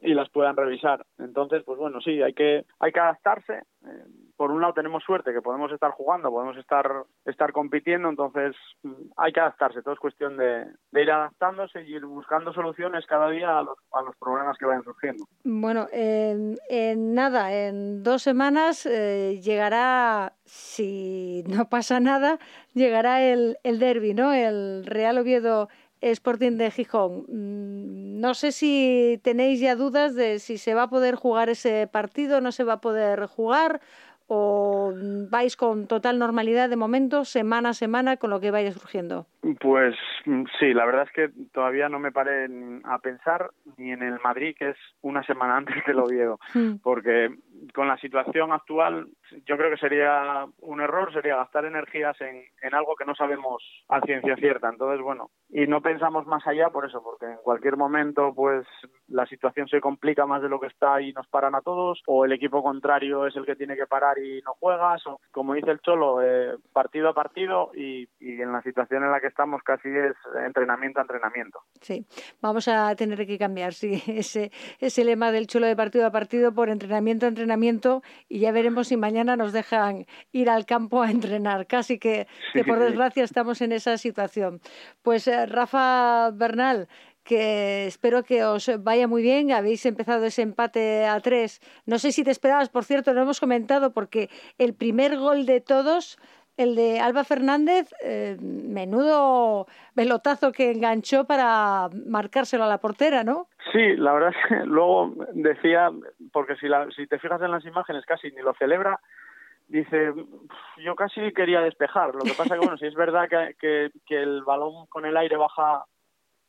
y las puedan revisar. Entonces, pues bueno, sí, hay que hay que adaptarse. Eh, por un lado tenemos suerte que podemos estar jugando, podemos estar estar compitiendo, entonces mm, hay que adaptarse. Todo es cuestión de, ir adaptándose y ir buscando soluciones cada día a los, a los problemas que vayan surgiendo. Bueno, en, nada, en dos semanas eh, llegará, si no pasa nada, llegará el, el derby, ¿no? El Real Oviedo Sporting de Gijón. Mm, no sé si tenéis ya dudas de si se va a poder jugar ese partido, no se va a poder jugar o vais con total normalidad de momento, semana a semana, con lo que vaya surgiendo? Pues mm, sí, la verdad es que todavía no me paré a pensar ni en el Madrid, que es una semana antes que lo Oviedo, hmm. porque con la situación actual yo creo que sería un error, sería gastar energías en, en algo que no sabemos a ciencia cierta. Entonces, bueno, y no pensamos más allá por eso, porque en cualquier momento pues la situación se complica más de lo que está y nos paran a todos, o el equipo contrario es el que tiene que parar y no juegas, o como dice el Cholo, eh, partido a partido y, y en la situación en la que estamos casi es entrenamiento a entrenamiento. Sí, vamos a tener que cambiar sí, ese, ese lema del Cholo de partido a partido por entrenamiento a entrenamiento y ya veremos si mañana nos dejan ir al campo a entrenar. Casi que, que por desgracia estamos en esa situación. Pues eh, Rafa Bernal, que espero que os vaya muy bien. Habéis empezado ese empate a tres. No sé si te esperabas, por cierto, lo hemos comentado, porque el primer gol de todos, el de Alba Fernández, eh, menudo pelotazo que enganchó para marcárselo a la portera, ¿no? Sí, la verdad es que luego decía, porque si, la, si te fijas en las imágenes, casi ni lo celebra. Dice, yo casi quería despejar. Lo que pasa que, bueno, si es verdad que, que, el balón con el aire baja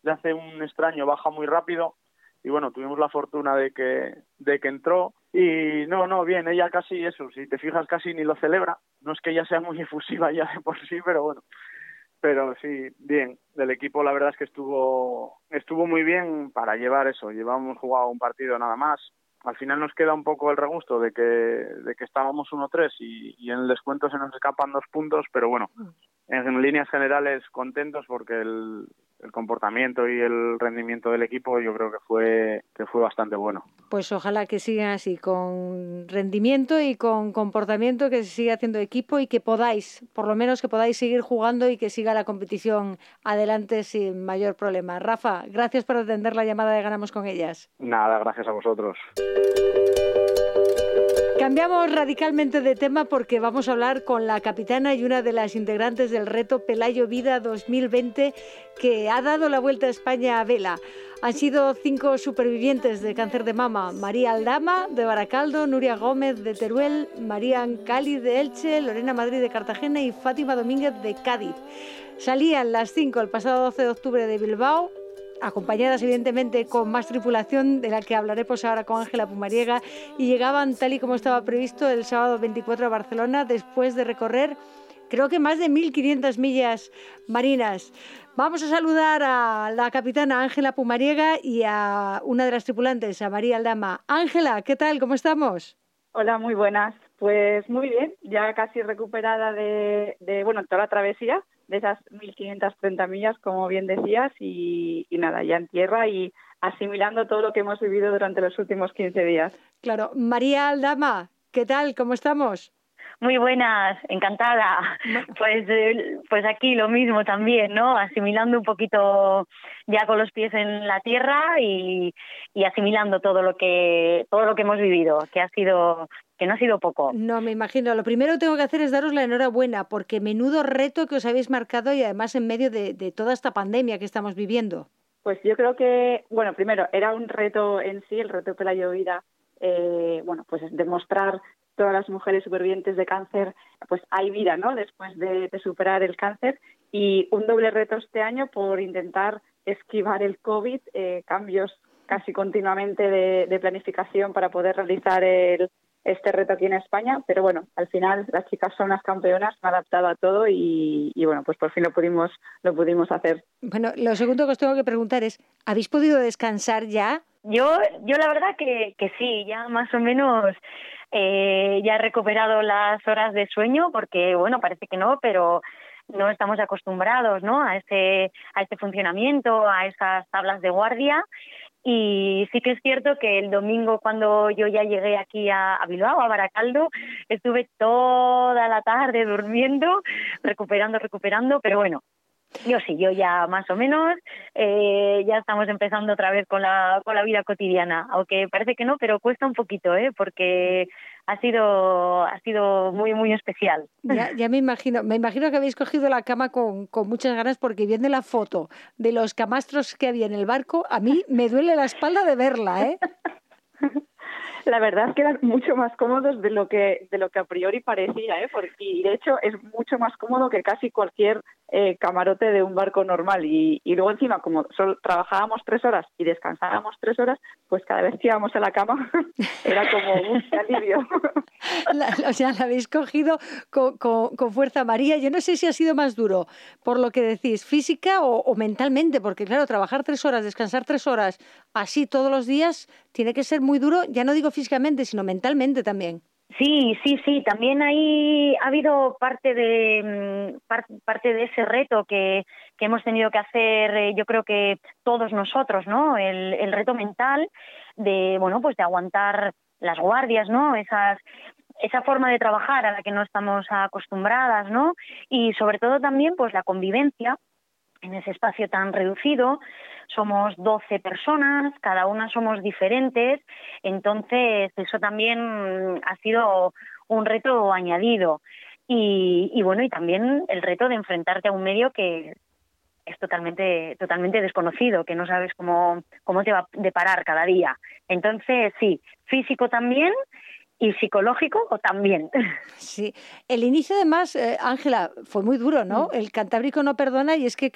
hace un extraño, baja muy rápido y bueno, tuvimos la fortuna de que, de que entró Y no, no, bien, ella casi eso, si te fijas casi ni lo celebra. No es que ella sea muy efusiva ya de por sí, pero bueno. Pero sí, bien, del equipo la verdad es que estuvo estuvo muy bien para llevar eso. Llevamos jugado un partido nada más. Al final nos queda un poco el regusto de que, de que estábamos 1-3 y, y en el descuento se nos escapan dos puntos, pero bueno, en líneas generales contentos porque el, el comportamiento y el rendimiento del equipo yo creo que fue que fue bastante bueno. Pues ojalá que sigan así, con rendimiento y con comportamiento, que se siga haciendo equipo y que podáis, por lo menos que podáis seguir jugando y que siga la competición adelante sin mayor problema. Rafa, gracias por atender la llamada de Ganamos con ellas. Nada, gracias a vosotros. Cambiamos radicalmente de tema porque vamos a hablar con la capitana y una de las integrantes del reto Pelayo Vida 2020 que ha dado la vuelta a España a vela. Han sido cinco supervivientes de cáncer de mama. María Aldama de Baracaldo, Nuria Gómez de Teruel, María Cali de Elche, Lorena Madrid de Cartagena y Fátima Domínguez de Cádiz. Salían las cinco el pasado 12 de octubre de Bilbao acompañadas evidentemente con más tripulación de la que hablaré pues ahora con Ángela Pumariega y llegaban tal y como estaba previsto el sábado 24 a Barcelona después de recorrer creo que más de 1.500 millas marinas. Vamos a saludar a la capitana Ángela Pumariega y a una de las tripulantes, a María Aldama. Ángela, ¿qué tal? ¿Cómo estamos? Hola, muy buenas. Pues muy bien, ya casi recuperada de, de bueno, toda la travesía de esas 1.530 millas, como bien decías, y, nada, ya en tierra y asimilando todo lo que hemos vivido durante los últimos 15 días. Claro. María Aldama, ¿qué tal? ¿Cómo estamos? Muy buenas, encantada. Pues, eh, pues aquí lo mismo también, ¿no? Asimilando un poquito ya con los pies en la tierra y, y asimilando todo lo que todo lo que hemos vivido, que ha sido que no ha sido poco. No, me imagino. Lo primero que tengo que hacer es daros la enhorabuena, porque menudo reto que os habéis marcado y además en medio de, de toda esta pandemia que estamos viviendo. Pues yo creo que, bueno, primero, era un reto en sí, el reto de la llovida, eh, bueno, pues demostrar todas las mujeres supervivientes de cáncer, pues hay vida, ¿no? Después de, de, superar el cáncer y un doble reto este año por intentar esquivar el COVID, eh, cambios casi continuamente de, de, planificación para poder realizar el, este reto aquí en España, pero bueno, al final las chicas son las campeonas, han adaptado a todo y, y, bueno, pues por fin lo pudimos, lo pudimos hacer. Bueno, lo segundo que os tengo que preguntar es, ¿habéis podido descansar ya? Yo, yo la verdad que, que sí, ya más o menos eh, ya he recuperado las horas de sueño porque, bueno, parece que no, pero no estamos acostumbrados ¿no? a, este, a este funcionamiento, a esas tablas de guardia. Y sí que es cierto que el domingo cuando yo ya llegué aquí a, Bilbao, a Baracaldo, estuve toda la tarde durmiendo, recuperando, recuperando, pero bueno, yo sí, yo ya más o menos, eh, ya estamos empezando otra vez con la, con la vida cotidiana, aunque parece que no, pero cuesta un poquito, ¿eh? porque ha sido, ha sido muy, muy especial. Ya, ya me imagino, me imagino que habéis cogido la cama con, con muchas ganas porque viendo la foto de los camastros que había en el barco, a mí me duele la espalda de verla, ¿eh? la verdad es que eran mucho más cómodos de lo que de lo que a priori parecía, ¿eh? Porque, y de hecho es mucho más cómodo que casi cualquier eh, camarote de un barco normal. Y, y luego encima, como solo trabajábamos tres horas y descansábamos tres horas, pues cada vez que íbamos a la cama era como un alivio. La, o sea, la habéis cogido con, con, con, fuerza, María. Yo no sé si ha sido más duro, por lo que decís, física o, o mentalmente, porque claro, trabajar tres horas, descansar tres horas, así todos los días, tiene que ser muy duro, ya no digo físicamente, sino mentalmente también. Sí, sí, sí. También ahí ha habido parte de parte de ese reto que, que hemos tenido que hacer. Eh, yo creo que todos nosotros, ¿no? El, el reto mental de bueno, pues de aguantar las guardias, ¿no? Esas esa forma de trabajar a la que no estamos acostumbradas, ¿no? Y sobre todo también, pues la convivencia en ese espacio tan reducido. Somos 12 personas, cada una somos diferentes, entonces eso también ha sido un reto añadido. Y, y bueno, y también el reto de enfrentarte a un medio que es totalmente totalmente desconocido, que no sabes cómo, cómo te va a deparar cada día. Entonces, sí, físico también y psicológico o también. Sí, el inicio además, eh, Ángela, fue muy duro, ¿no? Mm. El Cantábrico no perdona y es que,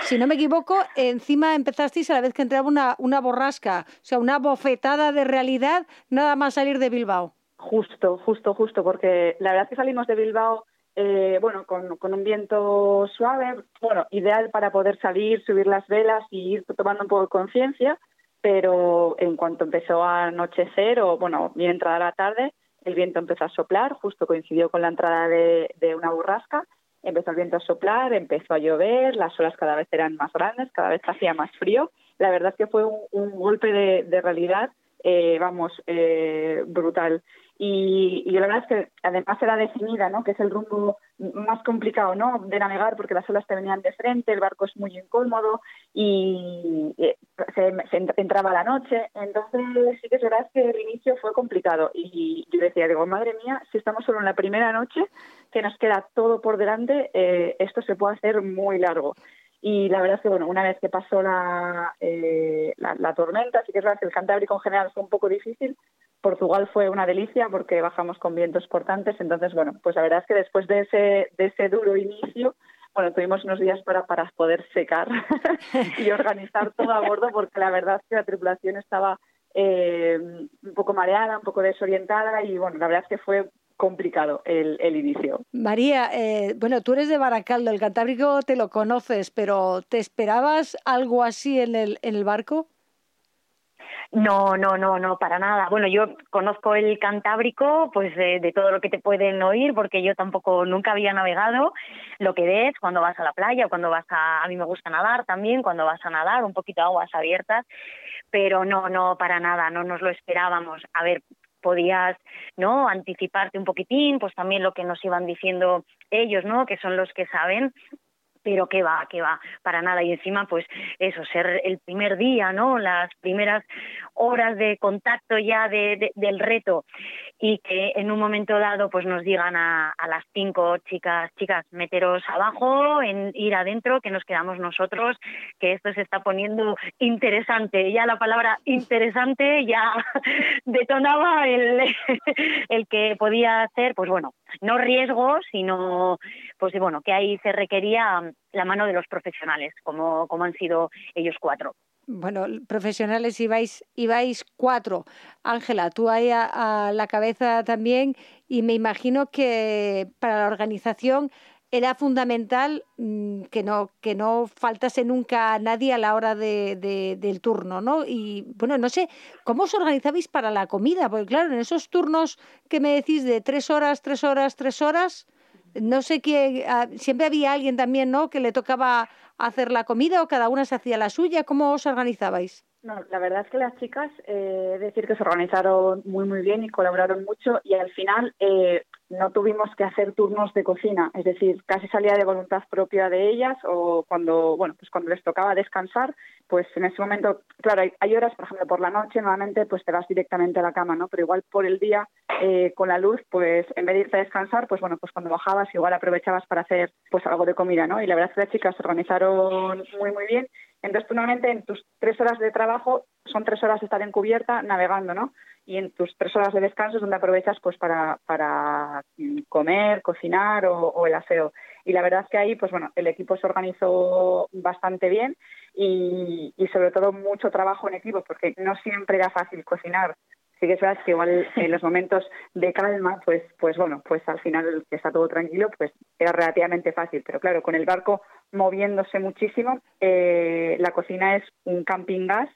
si no me equivoco, encima empezasteis a la vez que entraba una, una borrasca, o sea, una bofetada de realidad nada más salir de Bilbao. Justo, justo, justo, porque la verdad es que salimos de Bilbao eh, bueno, con, con, un viento suave, bueno, ideal para poder salir, subir las velas y ir tomando un poco de conciencia, pero en cuanto empezó a anochecer o, bueno, bien entrada la tarde, el viento empezó a soplar, justo coincidió con la entrada de, una burrasca, empezó el viento a soplar, empezó a llover, las olas cada vez eran más grandes, cada vez hacía más frío. La verdad es que fue un, golpe de, realidad, eh, vamos, eh, brutal. Y, y, la verdad es que además era definida, ¿no? que es el rumbo más complicado ¿no? de navegar porque las olas te venían de frente, el barco es muy incómodo y se, entraba la noche. Entonces sí que es verdad que el inicio fue complicado y yo decía, digo, madre mía, si estamos solo en la primera noche, que nos queda todo por delante, eh, esto se puede hacer muy largo. Y la verdad es que, bueno, una vez que pasó la, eh, la, la, tormenta, sí que es verdad que el Cantábrico en general fue un poco difícil, Portugal fue una delicia porque bajamos con vientos portantes. Entonces, bueno, pues la verdad es que después de ese, de ese duro inicio, bueno, tuvimos unos días para, para poder secar y organizar todo a bordo porque la verdad es que la tripulación estaba eh, un poco mareada, un poco desorientada y bueno, la verdad es que fue complicado el, el inicio. María, eh, bueno, tú eres de Baracaldo, el Cantábrico te lo conoces, pero ¿te esperabas algo así en el, en el barco? No, no, no, no, para nada. Bueno, yo conozco el Cantábrico, pues de, todo lo que te pueden oír, porque yo tampoco nunca había navegado. Lo que ves cuando vas a la playa, cuando vas a, a mí me gusta nadar también, cuando vas a nadar, un poquito aguas abiertas, pero no, no, para nada, no nos lo esperábamos. A ver, podías no anticiparte un poquitín pues también lo que nos iban diciendo ellos no que son los que saben pero que va, que va, para nada. Y encima, pues eso, ser el primer día, ¿no? Las primeras horas de contacto ya de, del reto y que en un momento dado pues nos digan a, a, las cinco chicas, chicas, meteros abajo, en ir adentro, que nos quedamos nosotros, que esto se está poniendo interesante. Ya la palabra interesante ya detonaba el, el que podía ser, pues bueno, no riesgo, sino pues bueno, que ahí se requería la mano de los profesionales, como, como han sido ellos cuatro. Bueno, profesionales ibais, ibais cuatro. Ángela, tú ahí a, la cabeza también y me imagino que para la organización era fundamental mm, que no que no faltase nunca nadie a la hora de, del turno, ¿no? Y bueno, no sé, ¿cómo os organizabais para la comida? Porque claro, en esos turnos que me decís de tres horas, tres horas, tres horas, no sé qué, ah, siempre había alguien también, ¿no? Que le tocaba hacer la comida o cada una se hacía la suya. ¿Cómo os organizabais? No, la verdad es que las chicas, eh, decir que se organizaron muy, muy bien y colaboraron mucho y al final eh, no tuvimos que hacer turnos de cocina, es decir, casi salía de voluntad propia de ellas o cuando, bueno, pues cuando les tocaba descansar, pues en ese momento, claro, hay, horas, por ejemplo, por la noche normalmente pues te vas directamente a la cama, ¿no? Pero igual por el día eh, con la luz, pues en vez de irte a descansar, pues bueno, pues cuando bajabas igual aprovechabas para hacer pues algo de comida, ¿no? Y la verdad es que las chicas se organizaron muy, muy bien entonces, tú normalmente en tus tres horas de trabajo son tres horas de estar en cubierta navegando, ¿no? Y en tus tres horas de descanso es donde aprovechas pues para, para comer, cocinar o, el aseo. Y la verdad es que ahí, pues bueno, el equipo se organizó bastante bien y sobre todo mucho trabajo en equipo, porque no siempre era fácil cocinar sí que es verdad que igual en los momentos de calma, pues, pues bueno, pues al final que está todo tranquilo, pues era relativamente fácil. Pero claro, con el barco moviéndose muchísimo, eh, la cocina es un camping gas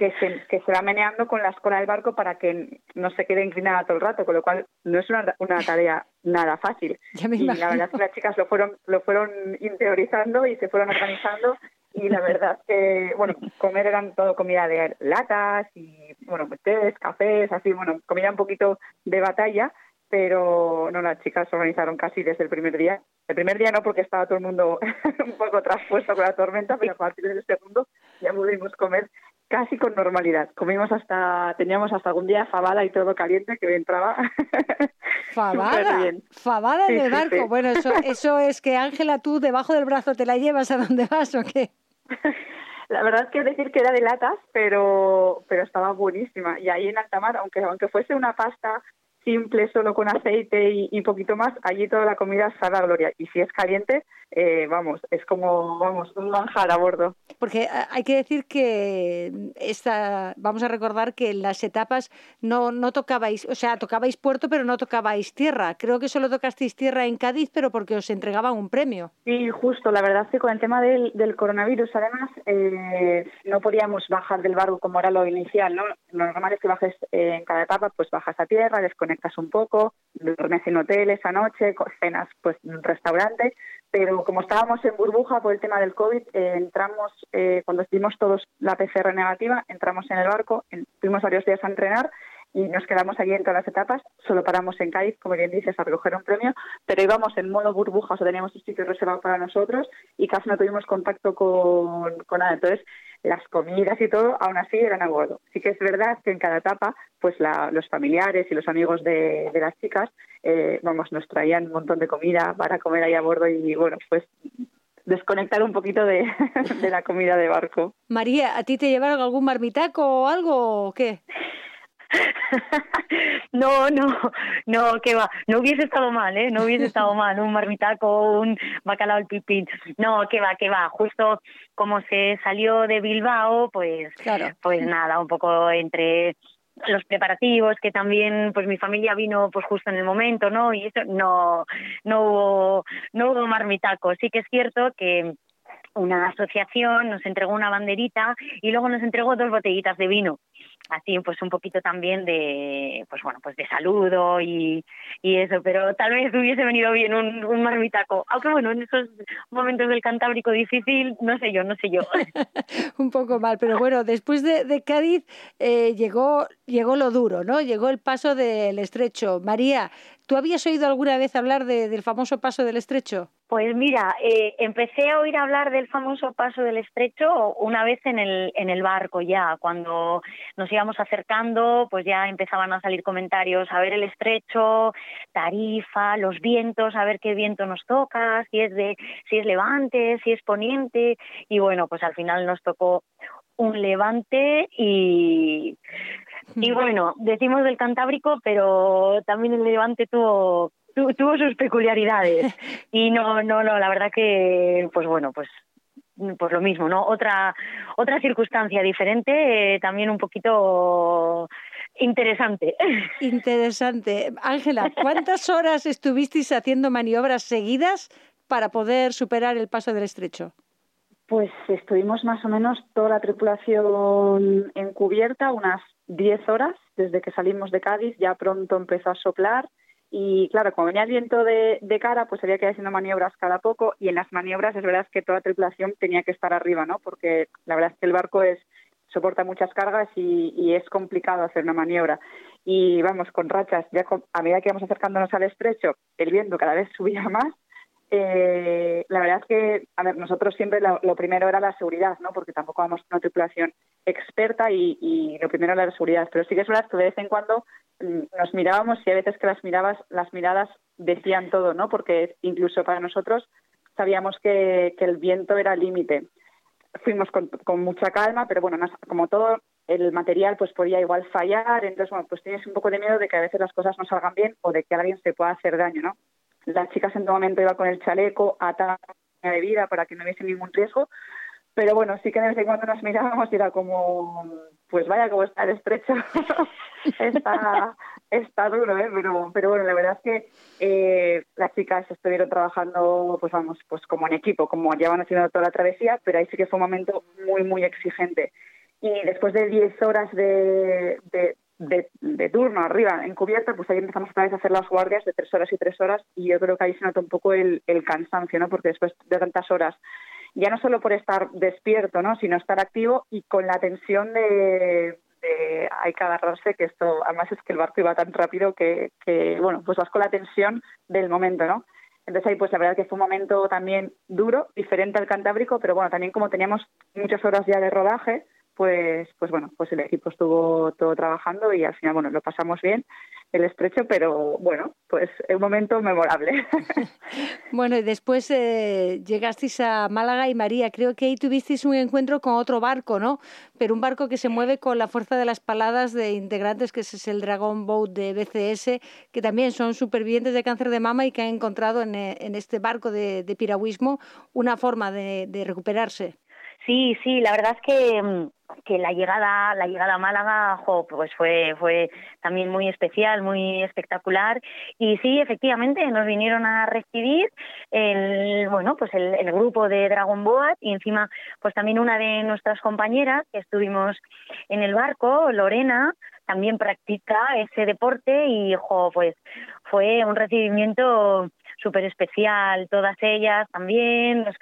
que se, que se va meneando con la escola del barco para que no se quede inclinada todo el rato, con lo cual no es una, una tarea nada fácil. Y la verdad es que las chicas lo fueron, lo fueron interiorizando y se fueron organizando y la verdad que, bueno, comer eran todo comida de latas y, bueno, pues cafés, así, bueno, comida un poquito de batalla, pero no, las chicas se organizaron casi desde el primer día. El primer día no, porque estaba todo el mundo un poco traspuesto con la tormenta, pero a partir del segundo ya pudimos comer casi con normalidad. Comimos hasta, teníamos hasta algún día fabada y todo caliente que entraba. Fabada, fabada en el barco. Bueno, eso, eso es que Ángela, tú debajo del brazo te la llevas a donde vas o qué. La verdad es que decir que era de latas, pero, pero estaba buenísima. Y ahí en alta mar, aunque, aunque fuese una pasta simple, solo con aceite y, y poquito más, allí toda la comida a gloria. Y si es caliente, eh, vamos, es como, vamos, un manjar a bordo. Porque hay que decir que esta, vamos a recordar que en las etapas no, no tocabais, o sea, tocabais puerto, pero no tocabais tierra. Creo que solo tocasteis tierra en Cádiz, pero porque os entregaban un premio. Sí, justo. La verdad es que con el tema del, del coronavirus, además, eh, no podíamos bajar del barco como era lo inicial, ¿no? Lo normal es que bajes eh, en cada etapa, pues bajas a tierra, desconectas un poco, duermes en hotel esa noche, cenas pues en un restaurante, pero como estábamos en burbuja por el tema del COVID, eh, entramos, eh, cuando estuvimos todos la PCR negativa, entramos en el barco, en, tuvimos varios días a entrenar y nos quedamos allí en todas las etapas, solo paramos en Cádiz, como bien dices, a recoger un premio, pero íbamos en modo burbuja, o sea, teníamos un sitio reservado para nosotros y casi no tuvimos contacto con, con nada. Entonces, las comidas y todo, aún así eran a bordo. Sí que es verdad que en cada etapa, pues la, los familiares y los amigos de, de las chicas, eh, vamos, nos traían un montón de comida para comer ahí a bordo y bueno, pues desconectar un poquito de, la comida de barco. María, ¿a ti te llevaron algún marmitaco o algo o qué? no, no, no, que va, no hubiese estado mal, ¿eh? No hubiese estado mal, un marmitaco, un bacalao al pipín. No, que va, que va, justo como se salió de Bilbao, pues, claro. pues nada, un poco entre los preparativos que también pues mi familia vino pues justo en el momento no y eso no no hubo no hubo marmitaco sí que es cierto que una asociación nos entregó una banderita y luego nos entregó dos botellitas de vino así pues un poquito también de pues bueno pues de saludo y, y eso pero tal vez hubiese venido bien un, un marmitaco. Aunque bueno en esos momentos del Cantábrico difícil no sé yo no sé yo. Un poco mal pero bueno después de, de Cádiz eh, llegó llegó lo duro no llegó el paso del estrecho. María ¿Tú habías oído alguna vez hablar de, del famoso paso del estrecho? Pues mira, eh, empecé a oír hablar del famoso paso del estrecho una vez en el, en el barco ya, cuando nos íbamos acercando, pues ya empezaban a salir comentarios, a ver el estrecho, tarifa, los vientos, a ver qué viento nos toca, si es de, si es levante, si es poniente, y bueno, pues al final nos tocó un levante y y bueno, decimos del Cantábrico, pero también el Levante tuvo tu, tuvo sus peculiaridades. Y no no no la verdad que pues bueno pues pues lo mismo no otra otra circunstancia diferente eh, también un poquito interesante. Interesante. Ángela cuántas horas estuvisteis haciendo maniobras seguidas para poder superar el paso del estrecho pues estuvimos más o menos toda la tripulación en cubierta, unas 10 horas desde que salimos de Cádiz, ya pronto empezó a soplar y claro, como venía el viento de, cara, pues había que ir haciendo maniobras cada poco y en las maniobras es verdad que toda la tripulación tenía que estar arriba, ¿no? Porque la verdad es que el barco es soporta muchas cargas y, es complicado hacer una maniobra. Y vamos, con rachas, ya a medida que íbamos acercándonos al estrecho, el viento cada vez subía más eh, la verdad es que, a ver, nosotros siempre lo, primero era la seguridad, ¿no? Porque tampoco vamos una tripulación experta y, y, lo primero era la seguridad. Pero sí que es verdad que de vez en cuando mm, nos mirábamos y a veces que las mirabas, las miradas decían todo, ¿no? Porque incluso para nosotros sabíamos que, que el viento era límite. Fuimos con, con, mucha calma, pero bueno, como todo el material pues podía igual fallar, entonces bueno, pues tienes un poco de miedo de que a veces las cosas no salgan bien o de que alguien se pueda hacer daño, ¿no? Las chicas en todo momento iban con el chaleco atada de vida para que no hubiese ningún riesgo. Pero bueno, sí que de vez en cuando nos mirábamos y era como, pues vaya, como está el estrecho. está, está duro, ¿eh? Pero, pero bueno, la verdad es que eh, las chicas estuvieron trabajando, pues vamos, pues como en equipo, como llevan haciendo toda la travesía, pero ahí sí que fue un momento muy, muy exigente. Y después de 10 horas de, de, de, turno arriba en cubierta, pues ahí empezamos otra vez a hacer las guardias de tres horas y tres horas y yo creo que ahí se nota un poco el, el cansancio, ¿no? Porque después de tantas horas, ya no solo por estar despierto, ¿no? Sino estar activo y con la tensión de, hay que agarrarse, que esto, además es que el barco iba tan rápido que, bueno, pues vas con la tensión del momento, ¿no? Entonces ahí pues la verdad que fue un momento también duro, diferente al Cantábrico, pero bueno, también como teníamos muchas horas ya de rodaje, pues, pues bueno, pues el equipo estuvo todo trabajando y al final, bueno, lo pasamos bien el estrecho, pero bueno, pues es un momento memorable. bueno, y después eh, llegasteis a Málaga y María, creo que ahí tuvisteis un encuentro con otro barco, ¿no? Pero un barco que se mueve con la fuerza de las paladas de integrantes, que es el Dragon Boat de BCS, que también son supervivientes de cáncer de mama y que han encontrado en, eh, este barco de, piragüismo una forma de recuperarse. Sí, sí, la verdad es que, mm, que la llegada, la llegada a Málaga, pues fue, fue también muy especial, muy espectacular. Y sí, efectivamente, nos vinieron a recibir el, bueno, pues el, el grupo de Dragon Boat y encima, pues también una de nuestras compañeras que estuvimos en el barco, Lorena, también practica ese deporte y, jo, pues fue un recibimiento súper especial, todas ellas también, nos,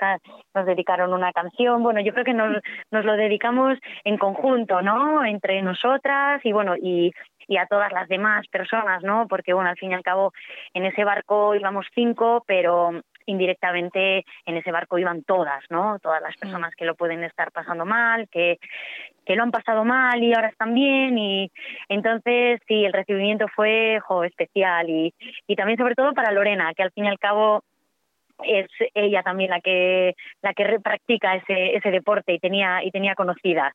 nos dedicaron una canción, bueno, yo creo que nos, nos lo dedicamos en conjunto, ¿no? Entre nosotras y bueno, y, y a todas las demás personas, ¿no? Porque bueno, al fin y al cabo en ese barco íbamos cinco, pero indirectamente en ese barco iban todas, ¿no? Todas las mm. personas que lo pueden estar pasando mal, que, que lo han pasado mal y ahora están bien y entonces sí, el recibimiento fue especial y, y también sobre todo para Lorena, que al fin y al cabo es ella también la que la que practica ese, ese deporte y tenía y tenía conocidas.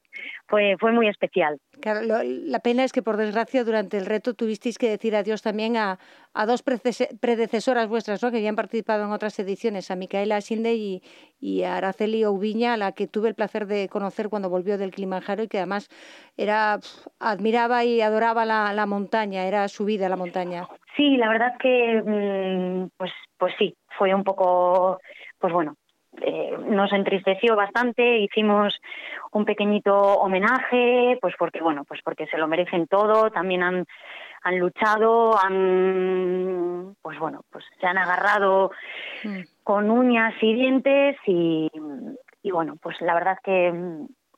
Fue fue muy especial. Claro, la pena es que por desgracia durante el reto tuvisteis que decir adiós también a, a dos predecesoras vuestras ¿no? que habían participado en otras ediciones a Micaela Sinde y, y a Araceli Oubiña a la que tuve el placer de conocer cuando volvió del Kilimanjaro y que además era admiraba y adoraba la, la montaña era su vida la montaña sí la verdad que mm, pues pues sí fue un poco, pues bueno, eh, nos entristeció bastante, hicimos un pequeñito homenaje, pues porque bueno, pues porque se lo merecen todo, también han han luchado, han pues bueno, pues se han agarrado mm. con uñas y dientes y, y bueno, pues la verdad que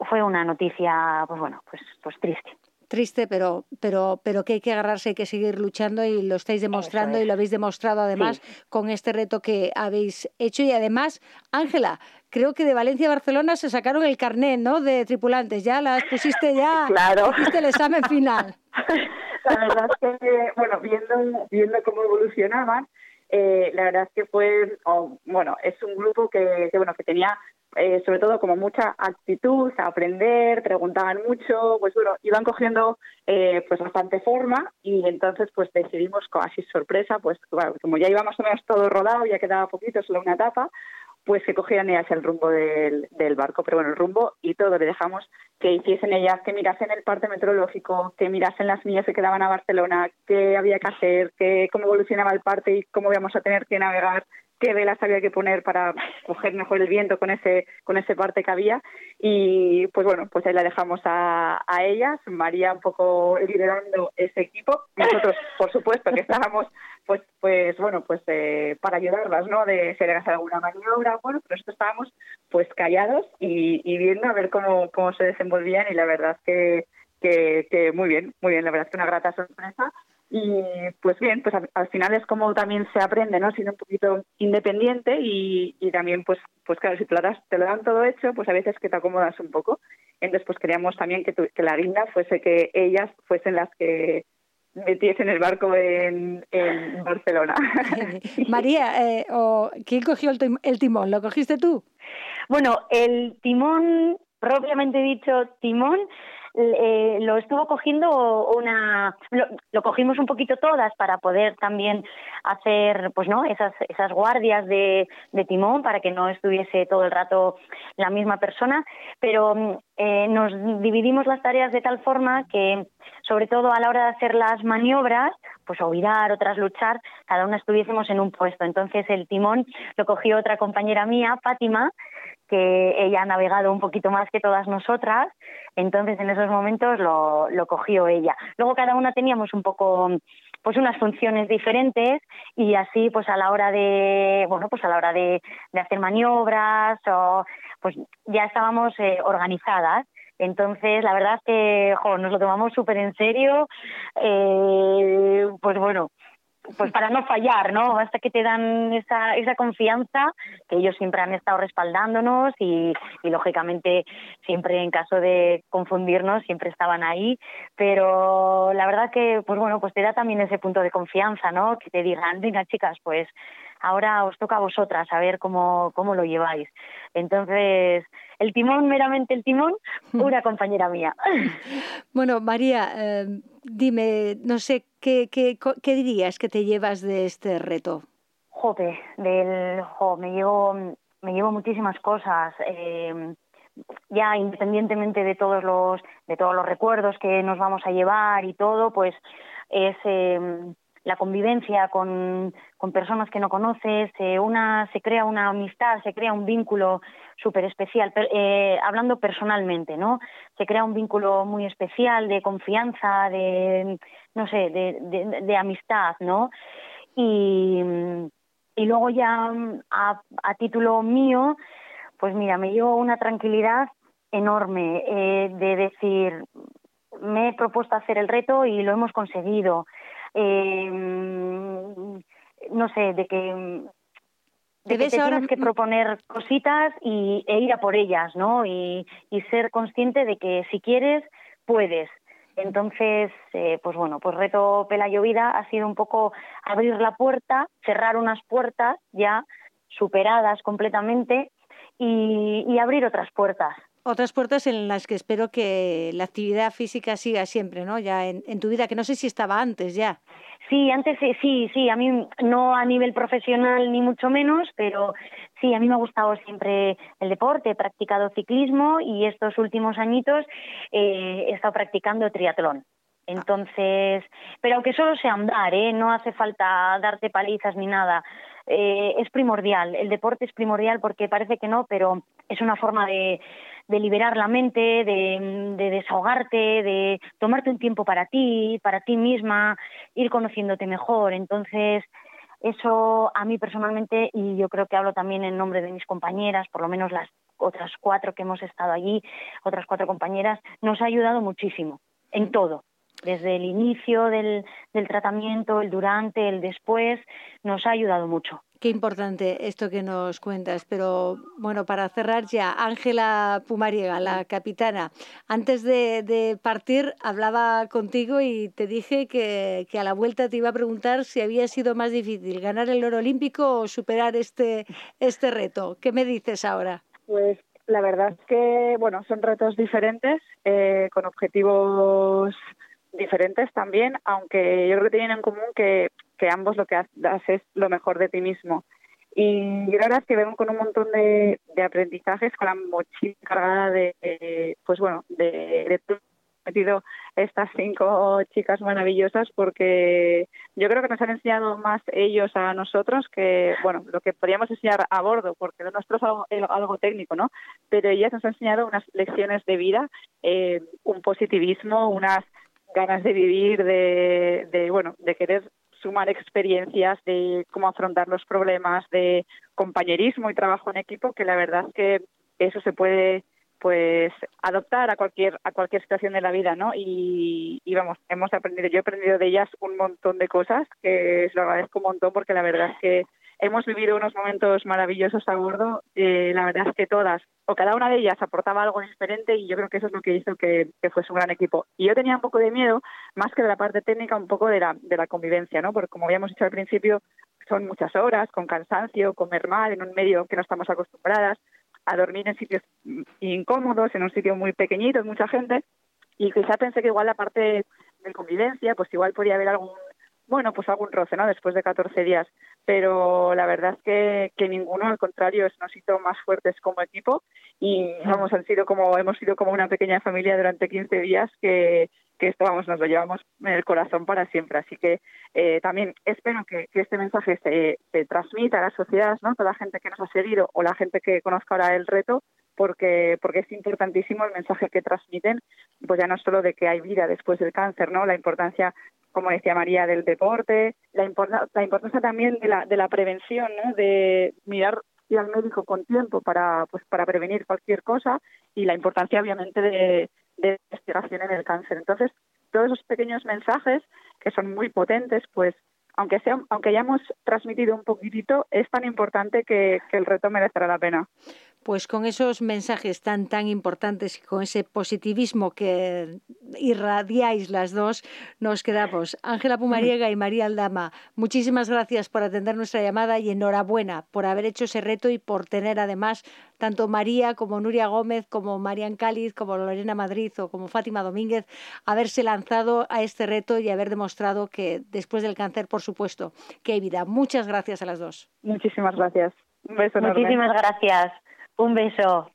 fue una noticia pues bueno, pues pues triste triste, pero, pero, pero que hay que agarrarse, hay que seguir luchando y lo estáis demostrando y lo habéis demostrado además con este reto que habéis hecho. Y además, Ángela, creo que de Valencia a Barcelona se sacaron el carnet, ¿no? De tripulantes, ya las pusiste ya, claro. hiciste el examen final. La verdad es que, bueno, viendo, viendo cómo evolucionaban, eh, la verdad es que fue, bueno, es un grupo que, que, bueno, que tenía eh, sobre todo como mucha actitud aprender, preguntaban mucho, pues bueno, iban cogiendo eh, pues bastante forma y entonces pues decidimos, así sorpresa, pues como ya iba más o menos todo rodado, ya quedaba poquito, solo una etapa, pues que cogieran ellas el rumbo del, del, barco, pero bueno, el rumbo y todo, le dejamos que hiciesen ellas, que mirasen el parte meteorológico, que mirasen las niñas que quedaban a Barcelona, qué había que hacer, que, cómo evolucionaba el parte y cómo íbamos a tener que navegar qué velas había que poner para coger mejor el viento con ese con ese parte que había. Y pues bueno pues ahí la dejamos a, ellas María un poco liderando ese equipo. Nosotros por supuesto que estábamos pues pues bueno pues eh, para ayudarlas no de si hacer alguna maniobra bueno pero nosotros estábamos pues callados y, viendo a ver cómo cómo se desenvolvían y la verdad que que, que muy bien muy bien. La verdad que una grata sorpresa y pues bien, pues al, final es como también se aprende, ¿no? Siendo un poquito independiente y, y también, pues, pues claro, si te lo, das, te lo dan todo hecho, pues a veces que te acomodas un poco. Entonces, pues queríamos también que, que la guinda fuese que ellas fuesen las que metiesen el barco en, en Barcelona. María, eh, o, ¿quién cogió el, el timón? ¿Lo cogiste tú? Bueno, el timón, propiamente dicho, timón, eh, lo estuvo cogiendo una lo, cogimos un poquito todas para poder también hacer pues no esas esas guardias de, de timón para que no estuviese todo el rato la misma persona pero eh, nos dividimos las tareas de tal forma que sobre todo a la hora de hacer las maniobras pues o virar, otras luchar, cada una estuviésemos en un puesto. Entonces el timón lo cogió otra compañera mía, Fátima, que ella ha navegado un poquito más que todas nosotras, entonces en esos momentos lo, lo cogió ella. Luego cada una teníamos un poco pues unas funciones diferentes y así pues a la hora de bueno pues a la hora de, de hacer maniobras o pues ya estábamos eh, organizadas entonces, la verdad es que nos lo tomamos súper en serio. Eh, pues bueno, pues para no fallar, ¿no? Hasta que te dan esa, esa confianza, que ellos siempre han estado respaldándonos y, y, lógicamente siempre en caso de confundirnos siempre estaban ahí, pero la verdad que, pues bueno, pues te da también ese punto de confianza, ¿no? Que te digan, venga chicas, pues ahora os toca a vosotras a ver cómo, cómo lo lleváis. Entonces, el timón, meramente el timón, una compañera mía. Bueno, María, eh, dime, no sé, ¿qué, qué, qué dirías que te llevas de este reto? Jope, del, jo, me llevo, me llevo muchísimas cosas. Eh, ya independientemente de todos los de todos los recuerdos que nos vamos a llevar y todo, pues es eh, la convivencia con, con, personas que no conoces, una, se crea una amistad, se crea un vínculo súper especial, eh, hablando personalmente, ¿no? Se crea un vínculo muy especial de confianza, de, no sé, de, de, de amistad, ¿no? Y, y luego ya a, a, título mío, pues mira, me llevo una tranquilidad enorme eh, de decir, me he propuesto hacer el reto y lo hemos conseguido eh, no sé, de que de que te ahora... tienes que proponer cositas y, e ir a por ellas, ¿no? Y, y ser consciente de que si quieres, puedes. Entonces, eh, pues bueno, pues reto Pela Llovida ha sido un poco abrir la puerta, cerrar unas puertas ya superadas completamente y, y abrir otras puertas otras puertas en las que espero que la actividad física siga siempre, ¿no? Ya en, en, tu vida, que no sé si estaba antes ya. Sí, antes sí, sí, a mí no a nivel profesional ni mucho menos, pero sí, a mí me ha gustado siempre el deporte, he practicado ciclismo y estos últimos añitos eh, he estado practicando triatlón. Entonces, pero aunque solo sea andar, ¿eh? no hace falta darte palizas ni nada. Eh, es primordial, el deporte es primordial porque parece que no, pero es una forma de, de liberar la mente, de, de, desahogarte, de tomarte un tiempo para ti, para ti misma, ir conociéndote mejor. Entonces, eso a mí personalmente, y yo creo que hablo también en nombre de mis compañeras, por lo menos las otras cuatro que hemos estado allí, otras cuatro compañeras, nos ha ayudado muchísimo en todo desde el inicio del, del, tratamiento, el durante, el después, nos ha ayudado mucho. Qué importante esto que nos cuentas, pero bueno, para cerrar ya, Ángela Pumariega, la capitana, antes de, de, partir hablaba contigo y te dije que, que, a la vuelta te iba a preguntar si había sido más difícil ganar el oro olímpico o superar este, este reto. ¿Qué me dices ahora? Pues la verdad es que, bueno, son retos diferentes, eh, con objetivos diferentes también, aunque yo creo que tienen en común que, que ambos lo que haces es lo mejor de ti mismo. Y yo la verdad es que vengo con un montón de, de aprendizajes, con la mochila cargada de, de pues bueno, de, de metido estas cinco chicas maravillosas porque yo creo que nos han enseñado más ellos a nosotros que, bueno, lo que podríamos enseñar a bordo, porque lo nuestro es algo, algo técnico, ¿no? Pero ellas nos han enseñado unas lecciones de vida, eh, un positivismo, unas ganas de vivir, de, de, bueno, de querer sumar experiencias de cómo afrontar los problemas, de compañerismo y trabajo en equipo, que la verdad es que eso se puede pues adoptar a cualquier a cualquier situación de la vida, ¿no? Y, y vamos, hemos aprendido, yo he aprendido de ellas un montón de cosas que lo agradezco un montón porque la verdad es que hemos vivido unos momentos maravillosos a bordo. Eh, la verdad es que todas, o cada una de ellas aportaba algo diferente y yo creo que eso es lo que hizo que, que, fuese un gran equipo. Y yo tenía un poco de miedo, más que de la parte técnica, un poco de la, de la convivencia, ¿no? Porque como habíamos dicho al principio, son muchas horas, con cansancio, comer mal, en un medio que no estamos acostumbradas, a dormir en sitios incómodos, en un sitio muy pequeñito, mucha gente. Y quizá pensé que igual la parte de convivencia, pues igual podía haber algún bueno, pues algún roce, ¿no? Después de 14 días. Pero la verdad es que, que ninguno, al contrario, nos hizo más fuertes como equipo y vamos, han sido como, hemos sido como una pequeña familia durante 15 días que, que esto, vamos, nos lo llevamos en el corazón para siempre. Así que eh, también espero que, este mensaje se, se, transmita a la sociedad, ¿no? Toda la gente que nos ha seguido o la gente que conozca ahora el reto, porque, porque es importantísimo el mensaje que transmiten, pues ya no solo de que hay vida después del cáncer, ¿no? La importancia como decía María, del deporte, la, importa, la importancia también de la, de la prevención, ¿no? de mirar ir al médico con tiempo para, pues, para prevenir cualquier cosa y la importancia, obviamente, de, de investigación en el cáncer. Entonces, todos esos pequeños mensajes que son muy potentes, pues aunque sea, aunque hayamos transmitido un poquitito, es tan importante que, que el reto merecerá la pena. Pues con esos mensajes tan tan importantes y con ese positivismo que irradiáis las dos, nos quedamos. Ángela Pumariega y María Aldama, muchísimas gracias por atender nuestra llamada y enhorabuena por haber hecho ese reto y por tener además tanto María como Nuria Gómez, como Marian Cáliz, como Lorena Madrid o como Fátima Domínguez, haberse lanzado a este reto y haber demostrado que después del cáncer, por supuesto, que hay vida. Muchas gracias a las dos. Muchísimas gracias. Un beso Muchísimas gracias. Un beso.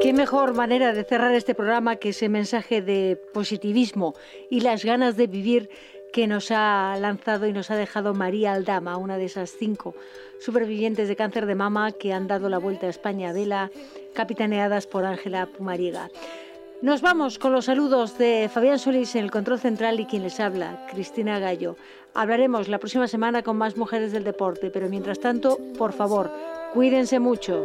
Qué mejor manera de cerrar este programa que ese mensaje de positivismo y las ganas de vivir que nos ha lanzado y nos ha dejado María Aldama, una de esas cinco supervivientes de cáncer de mama que han dado la vuelta a España a vela, capitaneadas por Ángela Pumariega. Nos vamos con los saludos de Fabián Solís en el control central y quien les habla, Cristina Gallo. Hablaremos la próxima semana con más mujeres del deporte, pero mientras tanto, por favor, Cuídense mucho.